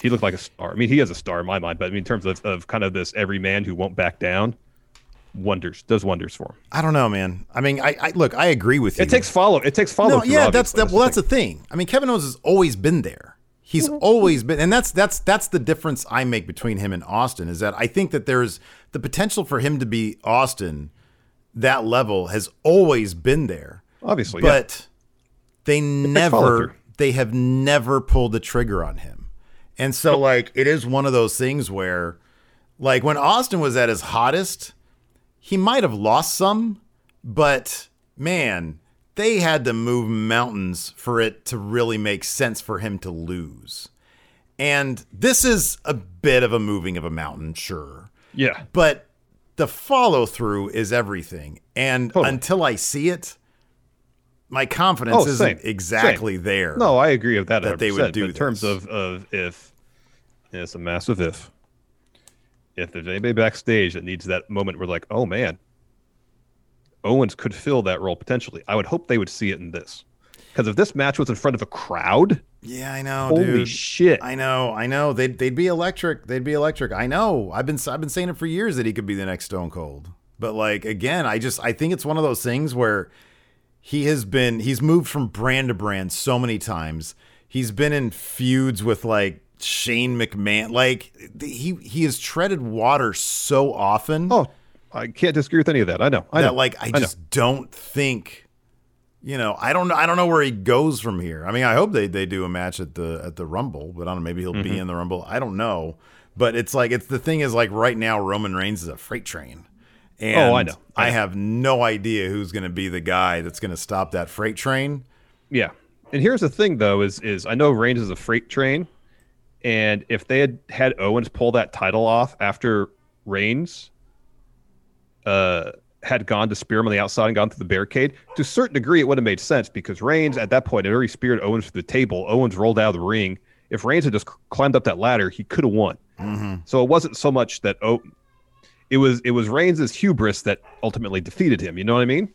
He looked like a star. I mean, he is a star in my mind, but I mean, in terms of, of kind of this every man who won't back down, wonders does wonders for him. I don't know, man. I mean, I, I look, I agree with you. It takes follow. It takes follow. No, yeah, that's that. Well, that's the thing. I mean, Kevin Owens has always been there. He's *laughs* always been, and that's that's that's the difference I make between him and Austin is that I think that there's the potential for him to be Austin. That level has always been there, obviously, but yeah. they never, they have never pulled the trigger on him, and so like it is one of those things where, like when Austin was at his hottest, he might have lost some, but man, they had to move mountains for it to really make sense for him to lose. And this is a bit of a moving of a mountain, sure. Yeah. But the follow through is everything. And totally. until I see it, my confidence oh, isn't exactly same. there. No, I agree with that. That they would do in terms of, of if it's a massive if. If there's anybody backstage that needs that moment where like, oh man, Owens could fill that role potentially. I would hope they would see it in this. Because if this match was in front of a crowd, yeah, I know. Holy dude. shit! I know, I know. They'd they'd be electric. They'd be electric. I know. I've been I've been saying it for years that he could be the next Stone Cold. But like again, I just I think it's one of those things where he has been he's moved from brand to brand so many times. He's been in feuds with like Shane McMahon. Like he he has treaded water so often. Oh, I can't disagree with any of that. I know. I that, know. Like I, I just know. don't think. You know, I don't know. I don't know where he goes from here. I mean, I hope they, they do a match at the at the Rumble, but I don't know. Maybe he'll mm-hmm. be in the Rumble. I don't know. But it's like it's the thing is like right now Roman Reigns is a freight train. And oh, I know. I, know. I have no idea who's going to be the guy that's going to stop that freight train. Yeah. And here's the thing though is is I know Reigns is a freight train and if they had had Owens pull that title off after Reigns, uh, had gone to spear him on the outside and gone through the barricade, to a certain degree, it would have made sense because Reigns at that point had already speared Owens to the table. Owens rolled out of the ring. If Reigns had just climbed up that ladder, he could have won. Mm-hmm. So it wasn't so much that oh, it was it was Reigns' hubris that ultimately defeated him. You know what I mean?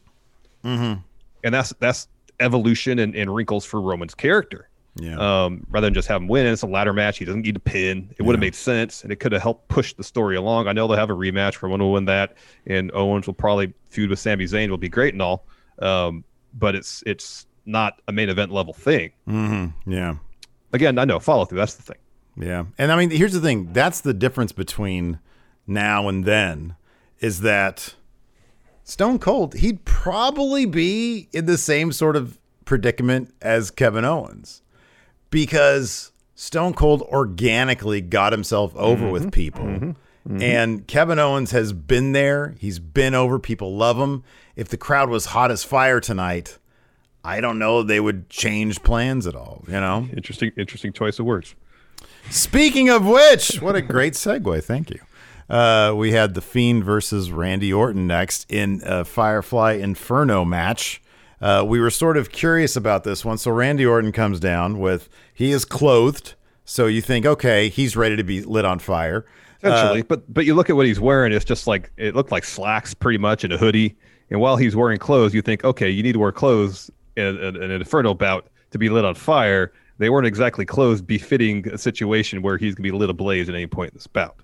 Mm-hmm. And that's that's evolution and, and wrinkles for Roman's character. Yeah. Um, rather than just have him win, it's a ladder match. He doesn't need to pin. It would have made sense, and it could have helped push the story along. I know they'll have a rematch. for Roman will win that, and Owens will probably feud with Sami Zayn. Will be great and all, um, but it's it's not a main event level thing. Mm-hmm. Yeah. again, I know follow through. That's the thing. Yeah. And I mean, here's the thing that's the difference between now and then is that Stone Cold, he'd probably be in the same sort of predicament as Kevin Owens because Stone Cold organically got himself over with mm-hmm. people. Mm-hmm. Mm-hmm. And Kevin Owens has been there. He's been over. People love him. If the crowd was hot as fire tonight, I don't know they would change plans at all, you know? Interesting, interesting choice of words. Speaking of which, what a great segue. Thank you. Uh, we had The Fiend versus Randy Orton next in a Firefly Inferno match. Uh, we were sort of curious about this one. So Randy Orton comes down with, he is clothed. So you think, okay, he's ready to be lit on fire. Essentially, but but you look at what he's wearing. It's just like it looked like slacks, pretty much, and a hoodie. And while he's wearing clothes, you think, okay, you need to wear clothes in, in, in an inferno bout to be lit on fire. They weren't exactly clothes befitting a situation where he's gonna be lit ablaze at any point in this bout.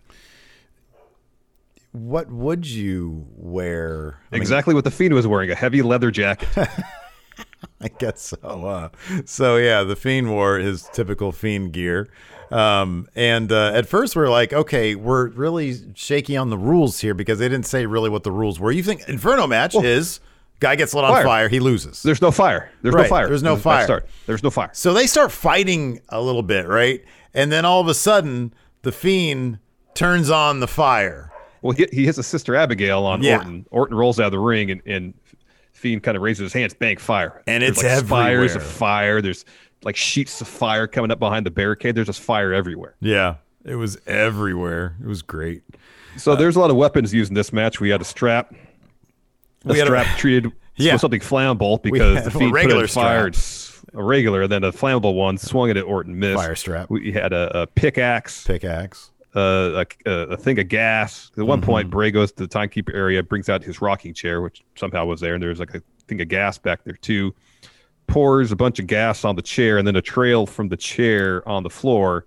What would you wear? I mean, exactly what the fiend was wearing—a heavy leather jacket. *laughs* I guess so. Uh, so yeah, the fiend wore his typical fiend gear, um, and uh, at first we are like, okay, we're really shaky on the rules here because they didn't say really what the rules were. You think Inferno match is guy gets lit on Fire. fire, he loses. There's no fire. There's Right, no fire. there's no Bad fire. Start. There's no fire. So they start fighting a little bit, right? And then all of a sudden, the fiend turns on the fire. Well, he, he hits a sister Abigail on Yeah. Orton. Orton rolls out of the ring, and, and Fiend kind of raises his hands, bang, fire. And There's it's like spires of everywhere. fire. There's like sheets of fire coming up behind the barricade. There's just fire everywhere. Yeah, it was everywhere. It was great. So there's a lot of weapons used in this match. We had a strap. A We had a- strap treated *laughs* Yeah. with something flammable because the Fiend put regular it fire. strap. A regular, then a flammable one swung it at Orton, missed. Fire strap. We had a, a pickaxe. Pickaxe. Uh, a, a, a thing of gas. At one Mm-hmm. point, Bray goes to the timekeeper area, brings out his rocking chair, which somehow was there, and there's like a thing of gas back there too. Pours a bunch of gas on the chair, and then a trail from the chair on the floor.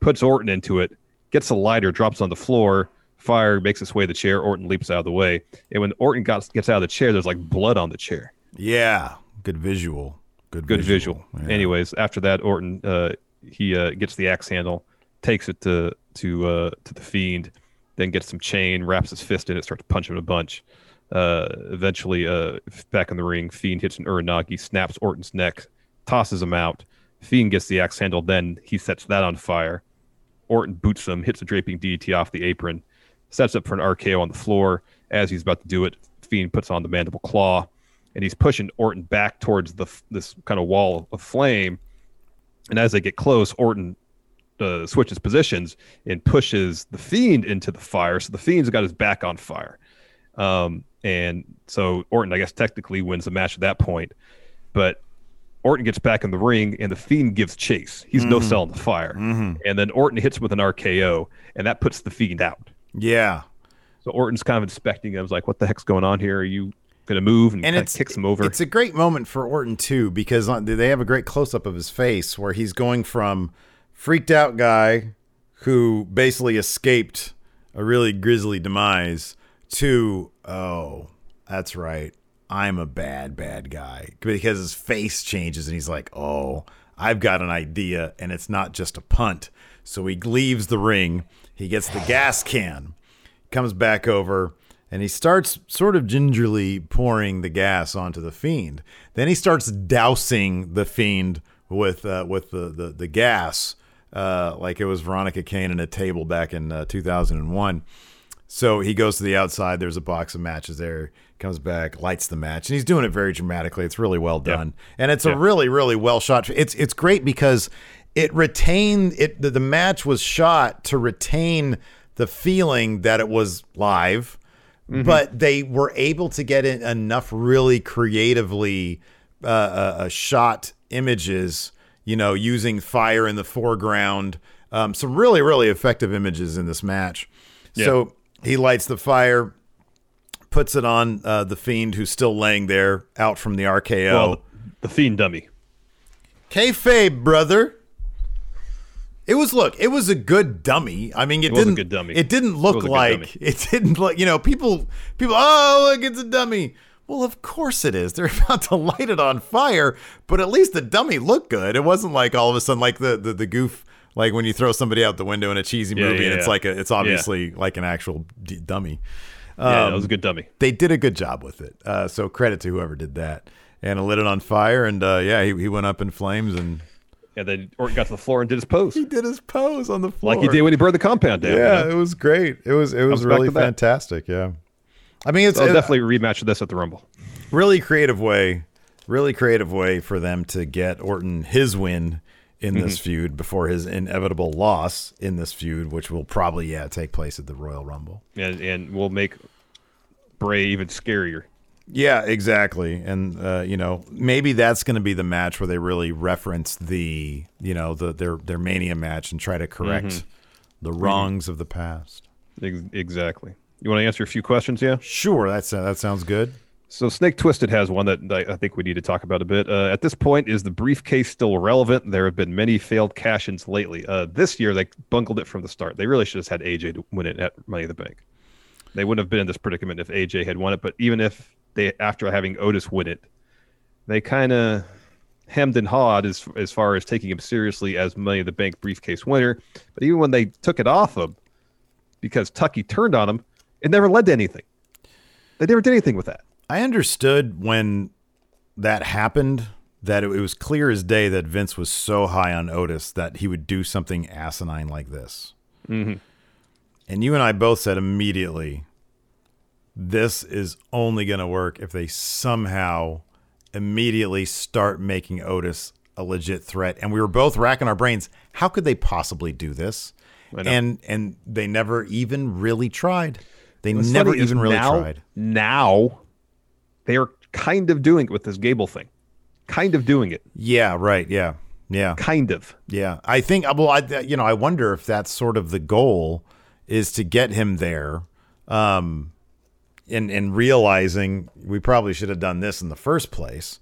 Puts Orton into it, gets a lighter, drops on the floor. Fire makes its way to the chair. Orton leaps out of the way, and when Orton got, gets out of the chair, there's like blood on the chair. Yeah, good visual. Good, Good visual. Yeah. Anyways, after that, Orton uh, he uh, gets the axe handle, takes it to to uh, to the fiend, then gets some chain, wraps his fist in it, starts punching him a bunch. Uh, eventually, uh, back in the ring, fiend hits an uranage, snaps Orton's neck, tosses him out. Fiend gets the axe handle, then he sets that on fire. Orton boots him, hits a draping DDT off the apron, sets up for an RKO on the floor. As he's about to do it, Fiend puts on the mandible claw, and he's pushing Orton back towards the this kind of wall of flame. And as they get close, Orton uh, switches positions and pushes the Fiend into the fire. So the Fiend's got his back on fire. Um, and so Orton, I guess, technically wins the match at that point. But Orton gets back in the ring, and the Fiend gives chase. He's no selling the fire. And then Orton hits him with an RKO, and that puts the Fiend out. Yeah. So Orton's kind of inspecting him. He's like, "What the heck's going on here? Are you going to move?" And, and of kicks him over. It's a great moment for Orton too because they have a great close up of his face where he's going from freaked out guy who basically escaped a really grisly demise to oh that's right I'm a bad bad guy. Because his face changes and he's like oh I've got an idea and it's not just a punt. So he leaves the ring. He gets the gas can comes back over and he starts sort of gingerly pouring the gas onto the fiend. Then he starts dousing the fiend with uh, with the the, the gas, uh, like it was Veronica Kane in a table back in uh, 2001. So he goes to the outside. There's a box of matches there. Comes back, lights the match, and he's doing it very dramatically. It's really well done, and it's a really, really well shot. It's it's great because it retained it. The, the match was shot to retain the feeling that it was live, but they were able to get in enough really creatively uh, uh, uh, shot images. You know, using fire in the foreground. Um, some really, really effective images in this match. So he lights the fire, puts it on uh, the fiend who's still laying there out from the RKO. well, the, Fiend dummy. Kayfabe, brother. It was look. It was a good dummy. I mean, it, It didn't. good dummy. It didn't look good like it didn't look. You know, people people. Oh, look, it's a dummy. Well, of course it is. *laughs* They're about to light it on fire, but at least the dummy looked good. It wasn't like all of a sudden like the the, the goof like when you throw somebody out the window in a cheesy movie yeah, and it's yeah. like a, it's obviously like an actual d- dummy. yeah, Um, that was a good dummy. They did a good job with it. Uh, so credit to whoever did that. And it lit it on fire, and uh, yeah, he, he went up in flames, and And then Orton got to the floor and did his pose, he did his pose on the floor, like he did when he burned the compound down. Yeah, you know? it was great. It was it was Comes really fantastic. Yeah, I mean it's I'll it- definitely rematch of this at the Rumble. really creative way, really creative way for them to get Orton his win in this Mm-hmm. feud before his inevitable loss in this feud, which will probably yeah take place at the Royal Rumble. and and we'll make Bray even scarier. Yeah, exactly. And uh, you know, maybe that's going to be the match where they really reference the, you know, the their their Mania match and try to correct Mm-hmm. the wrongs of the past. Ex- exactly. You want to answer a few questions? Yeah. Sure, that's uh, that sounds good. So Snake Twisted has one that I think we need to talk about a bit. Uh, at this point, is the briefcase still relevant? There have been many failed cash-ins lately. Uh, this year, they bungled it from the start. They really should have had AJ to win it at Money in the Bank. They wouldn't have been in this predicament if AJ had won it. But even if they, after having Otis win it, they kind of hemmed and hawed as as far as taking him seriously as Money in the Bank briefcase winner. But even when they took it off him, because Tucker turned on him, it never led to anything. They never did anything with that. I understood when that happened that it, was clear as day that Vince was so high on Otis that he would do something asinine like this. Mm-hmm. And you and I both said immediately, this is only going to work if they somehow immediately start making Otis a legit threat. And we were both racking our brains. How could they possibly do this? And and they never even really tried. They What's never even really now, tried. Now they are kind of doing it with this Gable thing. Kind of doing it. Yeah, right. Yeah. Yeah. Kind of. Yeah, I think. Well, I you know I wonder if that's sort of the goal is to get him there, um, and and realizing we probably should have done this in the first place.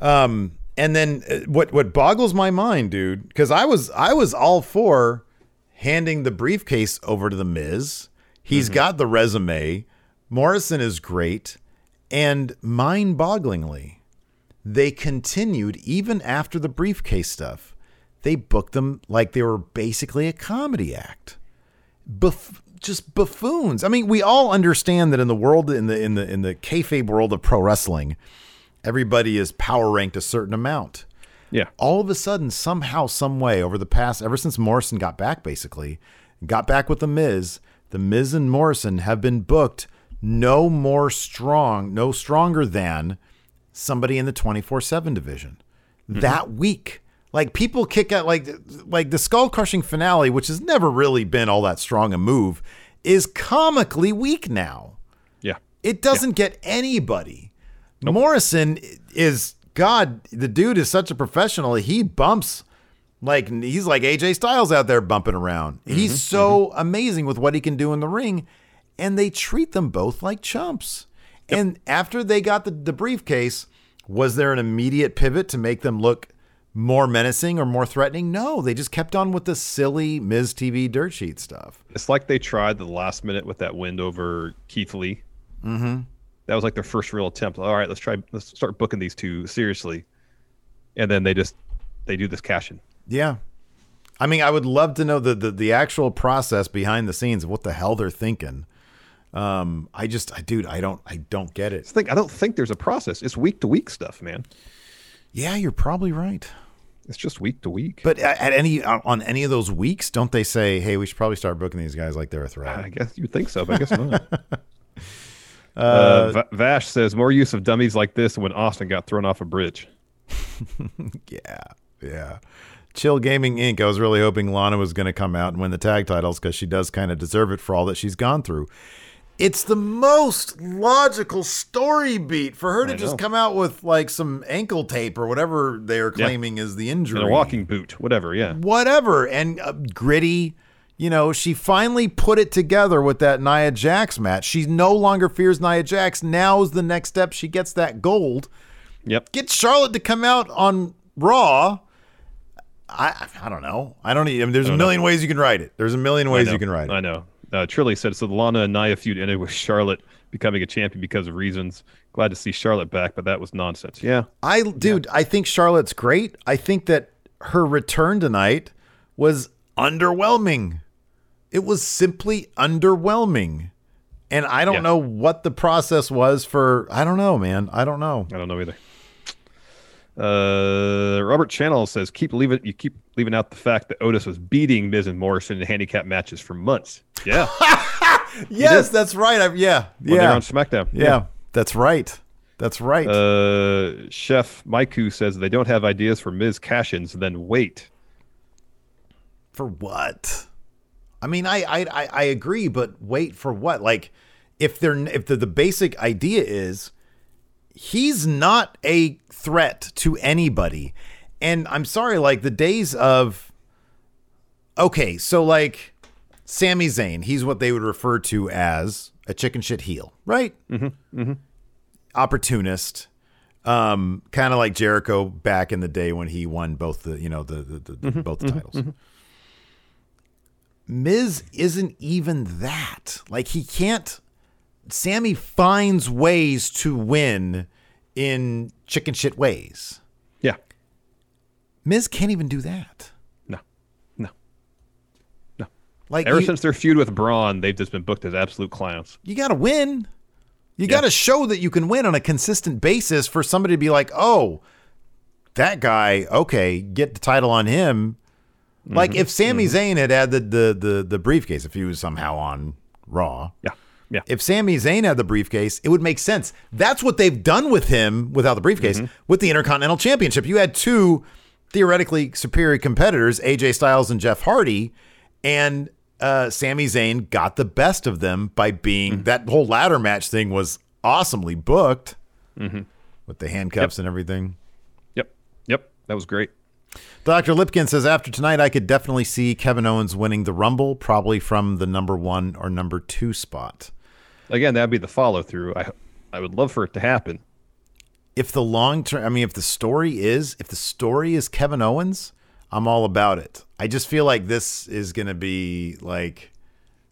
Um, and then uh, what what boggles my mind, dude, because I was I was all for handing the briefcase over to the Miz. He's mm-hmm. got the resume. Morrison is great, and mind-bogglingly, they continued even after the briefcase stuff. They booked them like they were basically a comedy act. Buff- just buffoons. I mean, we all understand that in the world in the in the in the kayfabe world of pro wrestling, everybody is power ranked a certain amount. Yeah. All of a sudden, somehow, some way, over the past ever since Morrison got back, basically, got back with the Miz, the Miz and Morrison have been booked no more strong, no stronger than somebody in the 24/7 division mm-hmm. that week. Like people kick out like like the skull crushing finale, which has never really been all that strong a move, is comically weak now. Yeah. It doesn't get anybody. Morrison is God. The dude is such a professional. He bumps like he's like AJ Styles out there bumping around. He's so amazing with what he can do in the ring, and they treat them both like chumps. And after they got the, the briefcase, was there an immediate pivot to make them look more menacing or more threatening? No, they just kept on with the silly Miz TV dirt sheet stuff. It's like they tried the last minute with that wind over Keith Lee. Mm-hmm. That was like their first real attempt. All right, let's try. Let's start booking these two seriously, and then they just they do this cash in. Yeah. I mean, I would love to know the, the the actual process behind the scenes of what the hell they're thinking. Um, I just, I, dude, I don't, I don't get it. Think I don't think there's a process. It's week to week stuff, man. Yeah, you're probably right. It's just week to week. But at, any on any of those weeks, don't they say, "Hey, we should probably start booking these guys like they're a threat"? I guess you'd think so, but I guess not. *laughs* uh, Va- Vash says more use of dummies like this when Austin got thrown off a bridge. *laughs* Yeah, yeah. Chill Gaming Inc. I was really hoping Lana was going to come out and win the tag titles because she does kind of deserve it for all that she's gone through. It's the most logical story beat for her to I just know. come out with like some ankle tape or whatever they are claiming is the injury. In a walking boot, whatever. Yeah. whatever and uh, gritty you know she finally put it together with that nia jax match she no longer fears nia jax now's the next step she gets that gold Yep. get charlotte to come out on raw i i don't know i don't I mean, there's a don't million ways you can write it there's a million ways you can write it. I know. Uh, Trilly said so. The Lana and Nia feud ended with Charlotte becoming a champion because of reasons Glad to see Charlotte back, but that was nonsense. Yeah. I dude, I think Charlotte's great. I think that her return tonight was underwhelming. It was simply underwhelming. And I don't Yeah. know what the process was for I don't know, man. I don't know. I don't know either. Uh, Robert Channel says keep leaving you keep leaving out the fact that Otis was beating Miz and Morrison in handicap matches for months. Yeah, *laughs* Yes, that's right. I, yeah. when they're Yeah. on SmackDown. yeah. That's right. That's right. Uh, Chef Maiku says they don't have ideas for Miz cash-ins. Then wait. for what? I mean, I, I I I agree, but wait for what? Like, if they're if the, the basic idea is he's not a threat to anybody, and I'm sorry, like the days of okay, so like Sami Zayn, he's what they would refer to as a chicken shit heel, right? Mm-hmm. mm-hmm. Opportunist. Um, kind of like Jericho back in the day when he won both the, you know, the, the, the both the titles. Miz isn't even that. Like he can't. Sami finds ways to win in chicken shit ways. Yeah. Miz can't even do that. No. No. No. Like Ever you, since their feud with Braun, they've just been booked as absolute clowns. you got to win. You got to show that you can win on a consistent basis for somebody to be like, oh, that guy, okay, get the title on him. Mm-hmm. Like if Sami Zayn had had the, the the the briefcase, if he was somehow on Raw, Yeah. Yeah. if Sami Zayn had the briefcase, it would make sense. That's what they've done with him without the briefcase mm-hmm. with the Intercontinental Championship. You had two theoretically superior competitors, AJ Styles and Jeff Hardy, and uh, Sami Zayn got the best of them by being mm-hmm. that whole ladder match thing was awesomely booked mm-hmm. with the handcuffs and everything. Yep. Yep. That was great. Dr. Lipkin says after tonight, I could definitely see Kevin Owens winning the Rumble, probably from the number one or number two spot. Again, that'd be the follow through. I I would love for it to happen. if the long term, I mean, if the story is, if the story is Kevin Owens, I'm all about it. I just feel like this is going to be like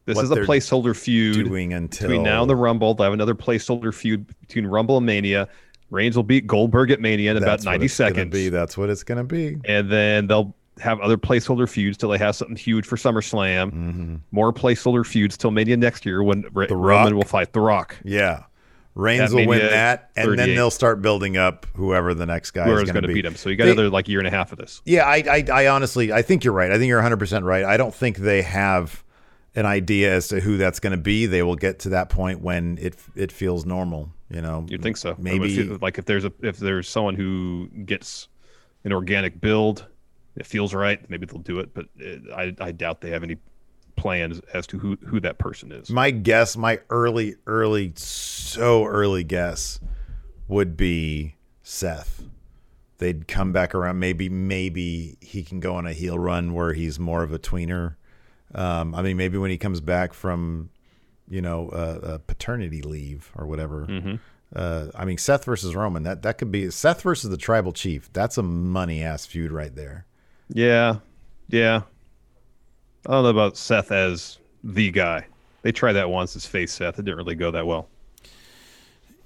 This is a placeholder feud doing until between now and the Rumble. They'll have another placeholder feud between Rumble and Mania. Reigns will beat Goldberg at Mania in about That's what 90 it's gonna seconds. Be. That's what it's going to be. and then they'll have other placeholder feuds till they have something huge for SummerSlam. More placeholder feuds till Mania next year when Ra- Mm-hmm. The Roman will fight The Rock. Yeah. Reigns will win that, and then they'll start building up whoever the next guy Whoever's is going to beat him. So you got They- another like year and a half of this. Yeah, I, I, I honestly, I think you're right. I think you're 100 percent right. I don't think they have an idea as to who that's going to be. They will get to that point when it it feels normal. You know, You'd think so. Maybe If you- like if there's a if there's someone who gets an organic build, it feels right. Maybe they'll do it, but it, I I doubt they have any plans as to who who that person is. my guess, my early, early, so early guess would be Seth. They'd come back around. Maybe, maybe he can go on a heel run where he's more of a tweener. Um, I mean, maybe when he comes back from, you know, uh, paternity leave or whatever. Mm-hmm. Uh, I mean, Seth versus Roman. That that could be Seth versus the Tribal Chief. That's a money ass feud right there. Yeah, yeah. I don't know about Seth as the guy. They tried that once as face Seth. It didn't really go that well.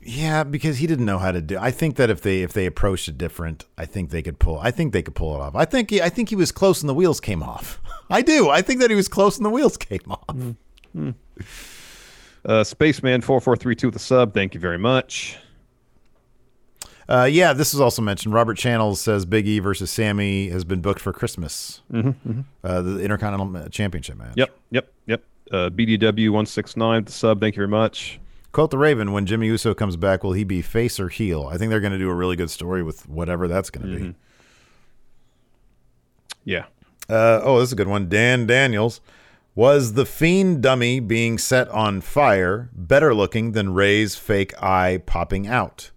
Yeah, because he didn't know how to do. I think that if they if they approached it different, I think they could pull. I think they could pull it off. I think he, I think he was close and the wheels came off. *laughs* I do. I think that he was close and the wheels came off. Uh, Spaceman four four three two with a sub. Thank you very much. Uh, yeah, this is also mentioned. Robert Channels says Big E versus Sami has been booked for Christmas. Mm-hmm, Uh, the Intercontinental Championship match. Yep, yep, yep. Uh, BDW one six nine the sub. Thank you very much. Quote the Raven: When Jimmy Uso comes back, will he be face or heel? I think they're going to do a really good story with whatever that's going to be. Yeah. Uh, oh, this is a good one. Dan Daniels. Was the fiend dummy being set on fire better looking than Rey's fake eye popping out?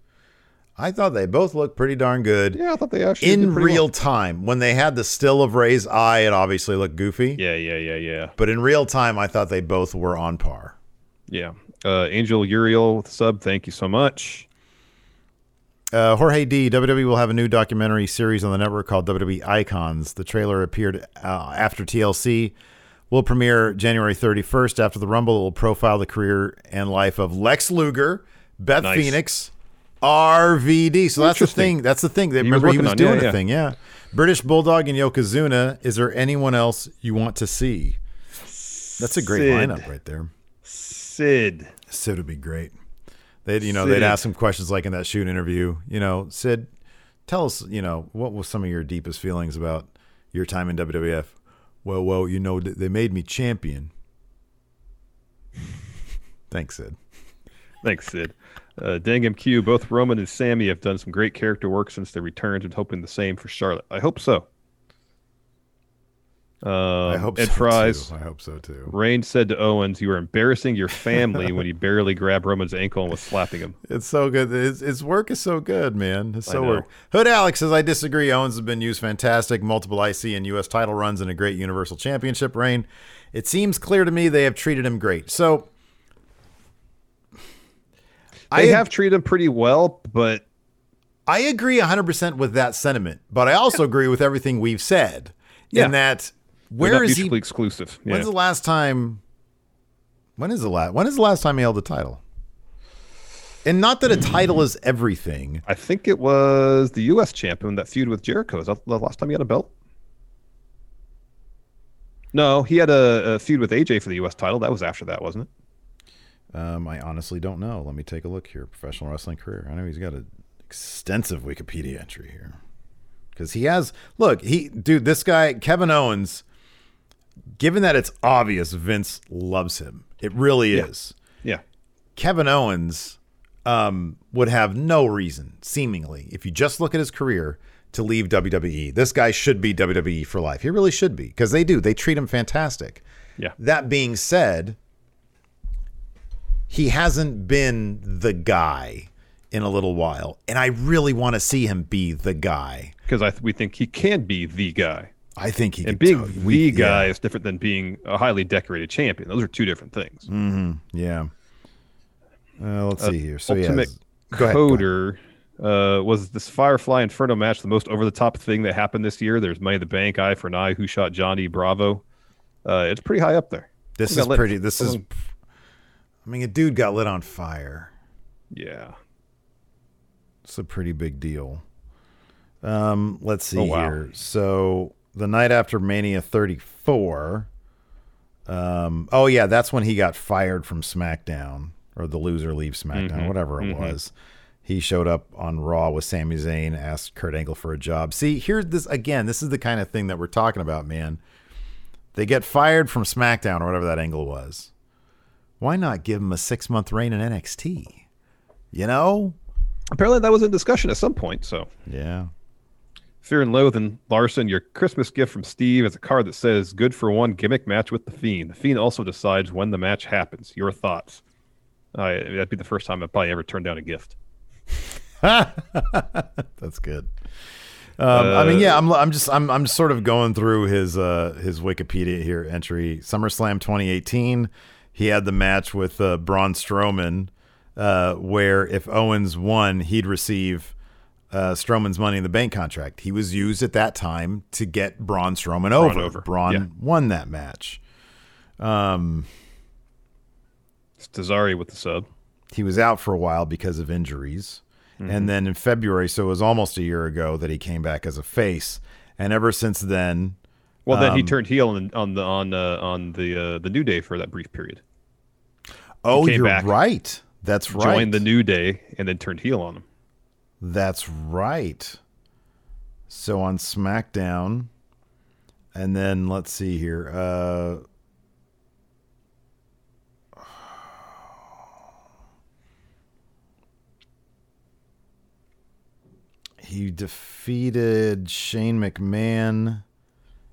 I thought they both looked pretty darn good Yeah, I thought they actually in pretty real well. time. When they had the still of Rey's eye, it obviously looked goofy. Yeah, yeah, yeah, yeah, But in real time, I thought they both were on par. yeah. Uh, Angel Uriel with the sub. Thank you so much. Uh, Jorge D. WWE will have a new documentary series on the network called WWE Icons. The trailer appeared uh, after TLC. Will premiere January 31st. After the Rumble, it will profile the career and life of Lex Luger, Beth Nice. Phoenix, RVD. So that's the thing. That's the thing. They He was remember he was doing yeah, a yeah. thing. Yeah. British Bulldog and Yokozuna. Is there anyone else you want to see? That's a great Sid. lineup right there. Sid. Sid would be great. They'd you know they'd ask him questions like in that shoot interview. You know, Sid, tell us you know what was some of your deepest feelings about your time in WWF. Well, well, you know they made me champion. *laughs* Thanks, Sid. Thanks, Sid. Uh, Dangam Q, both Roman and Sami have done some great character work since their returns and hoping the same for Charlotte. I hope so. Um, I hope Ed so Fries. too. I hope so too. Rain said to Owens, "You are embarrassing your *laughs* family when you barely grabbed Roman's ankle and was slapping him." It's so good. His, his work is so good, man. It's so work. Hood Alex says, I disagree. Owens has been used fantastic, multiple IC and U.S. title runs and a great Universal Championship reign. It seems clear to me they have treated him great. So I have treated him pretty well, but I agree 100% with that sentiment, but I also agree with everything we've said Yeah. in that where not he? exclusive. Yeah. When's the last time? When is the last? When is the last time he held a title? And not that a title is everything. I think it was the U.S. champion that feud with Jericho. Is that the last time he had a belt? No, he had a, a feud with AJ for the U.S. title. That was after that, wasn't it? Um, I honestly don't know. Let me take a look here. Professional wrestling career. I know he's got an extensive Wikipedia entry here because he has. Look, he dude, this guy Kevin Owens. Given that it's obvious Vince loves him, it really Yeah. is. Yeah. Kevin Owens um, would have no reason, seemingly, if you just look at his career, to leave WWE. This guy should be WWE for life. He really should be because they do. They treat him fantastic. Yeah. That being said, he hasn't been the guy in a little while, and I really want to see him be the guy. Because I th- we think he can be the guy. I think he can be. And being totally- the we- guy yeah. is different than being a highly decorated champion. Those are two different things. Yeah. Uh, let's see here. So Ultimate yeah, go ahead. Coder uh, was this Firefly Inferno match the most over the top thing that happened this year? There's Money in the Bank, Eye for an Eye, Who Shot Johnny Bravo. Uh, it's pretty high up there. This is pretty. This is. I mean, a dude got lit on fire. Yeah. It's a pretty big deal. Um, let's see Oh, wow. here. So the night after Mania 34. Um, oh yeah, that's when he got fired from SmackDown, or the loser leaves SmackDown, Mm-hmm. whatever it was. He showed up on Raw with Sami Zayn, asked Kurt Angle for a job. See, here's this again. This is the kind of thing that we're talking about, man. They get fired from SmackDown or whatever that angle was. Why not give him a six month reign in NXT? You know? Apparently that was in discussion at some point. So Yeah. Fear and Loathing, Larson, your Christmas gift from Steve is a card that says good for one gimmick match with the Fiend. The Fiend also decides when the match happens. Your thoughts? Uh, that'd be the first time I've probably ever turned down a gift. *laughs* That's good. Um, I mean, yeah, I'm, I'm just, I'm, I'm sort of going through his, uh, his Wikipedia here entry. SummerSlam 2018, he had the match with uh, Braun Strowman, uh, where if Owens won, he'd receive uh, Strowman's Money in the Bank contract. He was used at that time to get Braun Strowman over. over, Braun yeah. won that match. It's Tazari with the sub. he was out for a while because of injuries. Mm-hmm. And then in February, so it was almost a year ago that he came back as a face. And ever since then, Well, then he Um, turned heel on on the on uh, on the uh, the New Day for that brief period. Oh, you're back, right. That's right. Joined the New Day and then turned heel on them. That's right. So on SmackDown, and then let's see here. Uh, he defeated Shane McMahon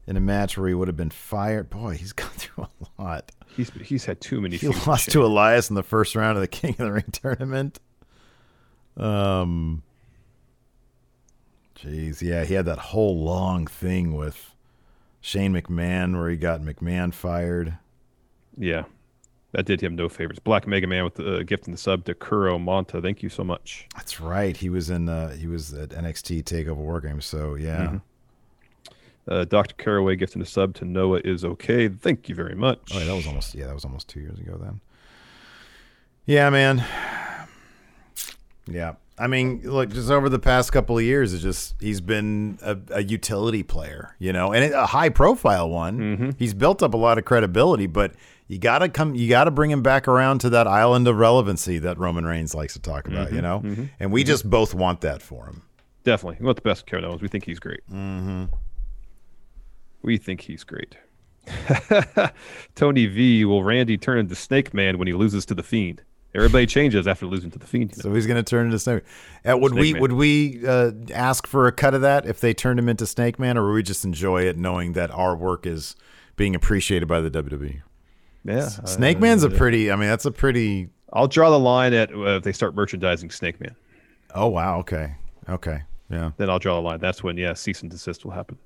in a match where he would have been fired. Boy, he's gone *laughs* through a lot. He's he's had too many. He lost to Elias in the first round of the *laughs* King of the Ring tournament. Um, jeez, yeah, he had that whole long thing with Shane McMahon where he got McMahon fired. Yeah, that did him no favors. Black Mega Man with the uh, gift and the sub to Kuro Monta. Thank you so much. That's right. He was in. Uh, he was at NXT Takeover War Games. So yeah, Mm-hmm. Uh, Dr. Caraway gifting a sub to Noah is okay. Thank you very much. oh, yeah, that was almost. Yeah, that was almost two years ago then. Yeah, man. Yeah. I mean, look, just over the past couple of years, it's just he's been a, a utility player, you know, and a high profile one. Mm-hmm. He's built up a lot of credibility, but you gotta come, you gotta bring him back around to that island of relevancy that Roman Reigns likes to talk about, Mm-hmm. you know, and we just both want that for him. Definitely. We want the best of Kevin Owens. We think he's great. Mm-hmm. We think he's great. *laughs* Tony V. Will Randy turn into Snake Man when he loses to the Fiend? Everybody changes after losing to the Fiend. you know? So he's gonna turn into Snake. Uh, would Snake we Man. would we uh, ask for a cut of that if they turned him into Snake Man, or would we just enjoy it knowing that our work is being appreciated by the WWE? yeah. Snake uh, Man's a pretty. I mean, that's a pretty. I'll draw the line at uh, if they start merchandising Snake Man. Oh wow. Okay. Okay. Yeah. Then I'll draw the line. That's when, yeah, cease and desist will happen.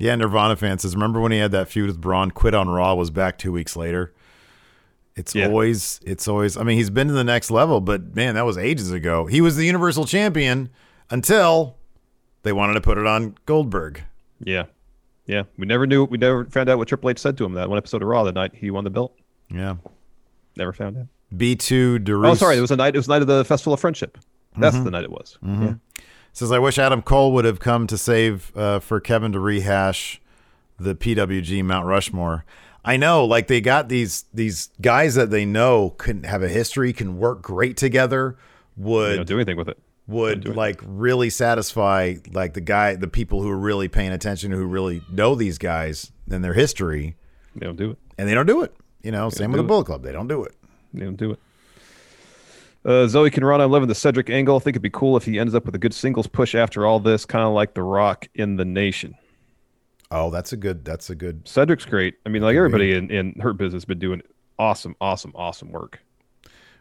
Yeah. Nirvana fan says, remember when he had that feud with Braun? Quit on Raw. Was back two weeks later. It's Yeah. always. It's always. I mean, he's been to the next level, but man, that was ages ago. He was the Universal Champion until they wanted to put it on Goldberg. Yeah. Yeah. We never knew. We never found out what Triple H said to him that one episode of Raw the night he won the belt. Yeah. Never found out. B two. Oh, sorry. It was a night. It was the night of the Festival of Friendship. That's mm-hmm. the night it was. Mm-hmm. Yeah. Says, I wish Adam Cole would have come to save uh, for Kevin to rehash the PWG Mount Rushmore. I know, like they got these these guys that they know can have a history, can work great together, They would don't do anything with it. would like really satisfy like the guy, the people who are really paying attention, who really know these guys and their history, They don't do it. and they don't do it. You know, same with the. Bullet Club, they don't do it. They don't do it. Uh, Zoe can run. I'm loving the Cedric angle. I think it'd be cool if he ends up with a good singles push after all this, kind of like The Rock in the Nation. Oh, that's a good. That's a good. Cedric's great. I mean, like everybody in, in Hurt Business has been doing awesome, awesome, awesome work.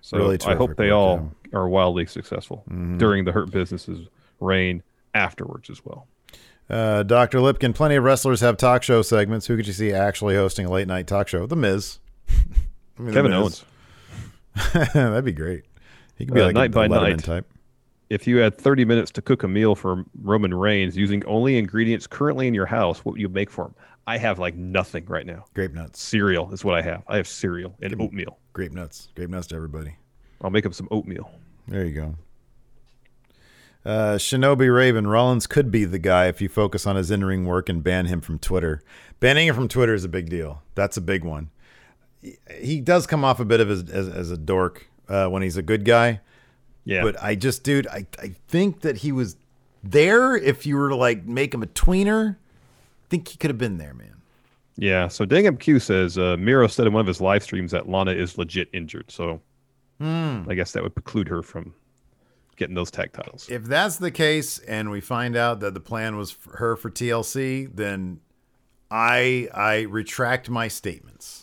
So Really I hope they all are wildly successful during the Hurt Business's reign afterwards as well. Uh, Dr. Lipkin, plenty of wrestlers have talk show segments. Who could you see actually hosting a late night talk show? The Miz. *laughs* I mean, The Kevin Miz. Owens. *laughs* That'd be great. He could be Uh, like night a by Letterman night. type. If you had 30 minutes to cook a meal for Roman Reigns using only ingredients currently in your house, what would you make for him? I have like nothing right now. Grape nuts. Cereal is what I have. I have cereal and oatmeal. Grape nuts. Grape nuts to everybody. I'll make him some oatmeal. There you go. Uh, Shinobi Raven Rollins could be the guy if you focus on his in-ring work and ban him from Twitter. Banning him from Twitter is a big deal. That's a big one. He, he does come off a bit of as, as, as a dork uh, when he's a good guy, Yeah. but I just, dude, I, I think that he was there. If you were to like make him a tweener, I think he could have been there, man. Yeah. So Dangam Q says uh, Miro said in one of his live streams that Lana is legit injured. So Hmm. I guess that would preclude her from getting those tag titles. If that's the case, and we find out that the plan was for her for TLC, then I I retract my statements.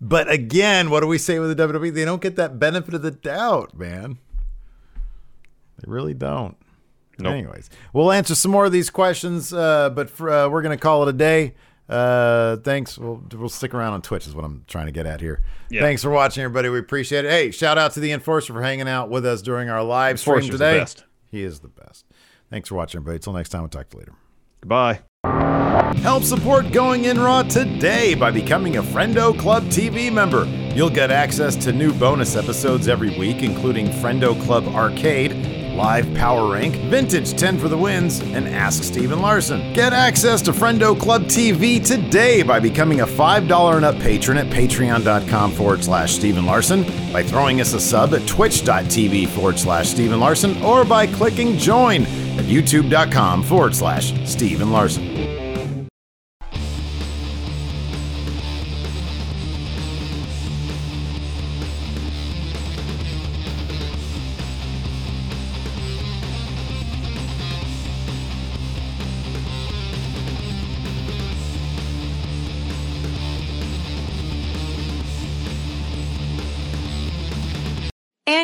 But again, what do we say with the WWE? They don't get that benefit of the doubt, man. They really don't. Nope. Anyways, we'll answer some more of these questions, uh, but for, uh, we're going to call it a day. Uh, thanks. We'll, we'll stick around on Twitch, is what I'm trying to get at here. Yeah. Thanks for watching, everybody. We appreciate it. Hey, shout out to the Enforcer for hanging out with us during our live stream Enforcer's the today. best. He is the best. Thanks for watching, everybody. Till next time, we'll talk to you later. Goodbye. Help support Going In Raw today by becoming a Friendo Club TV member. You'll get access to new bonus episodes every week, including Friendo Club Arcade, Live Power Rank, Vintage 10 for the Wins, and Ask Steven Larson. Get access to Friendo Club TV today by becoming a $5 and up patron at patreon.com forward slash Steven Larson, by throwing us a sub at twitch.tv forward slash Steven Larson, or by clicking join at youtube.com forward slash Steven Larson.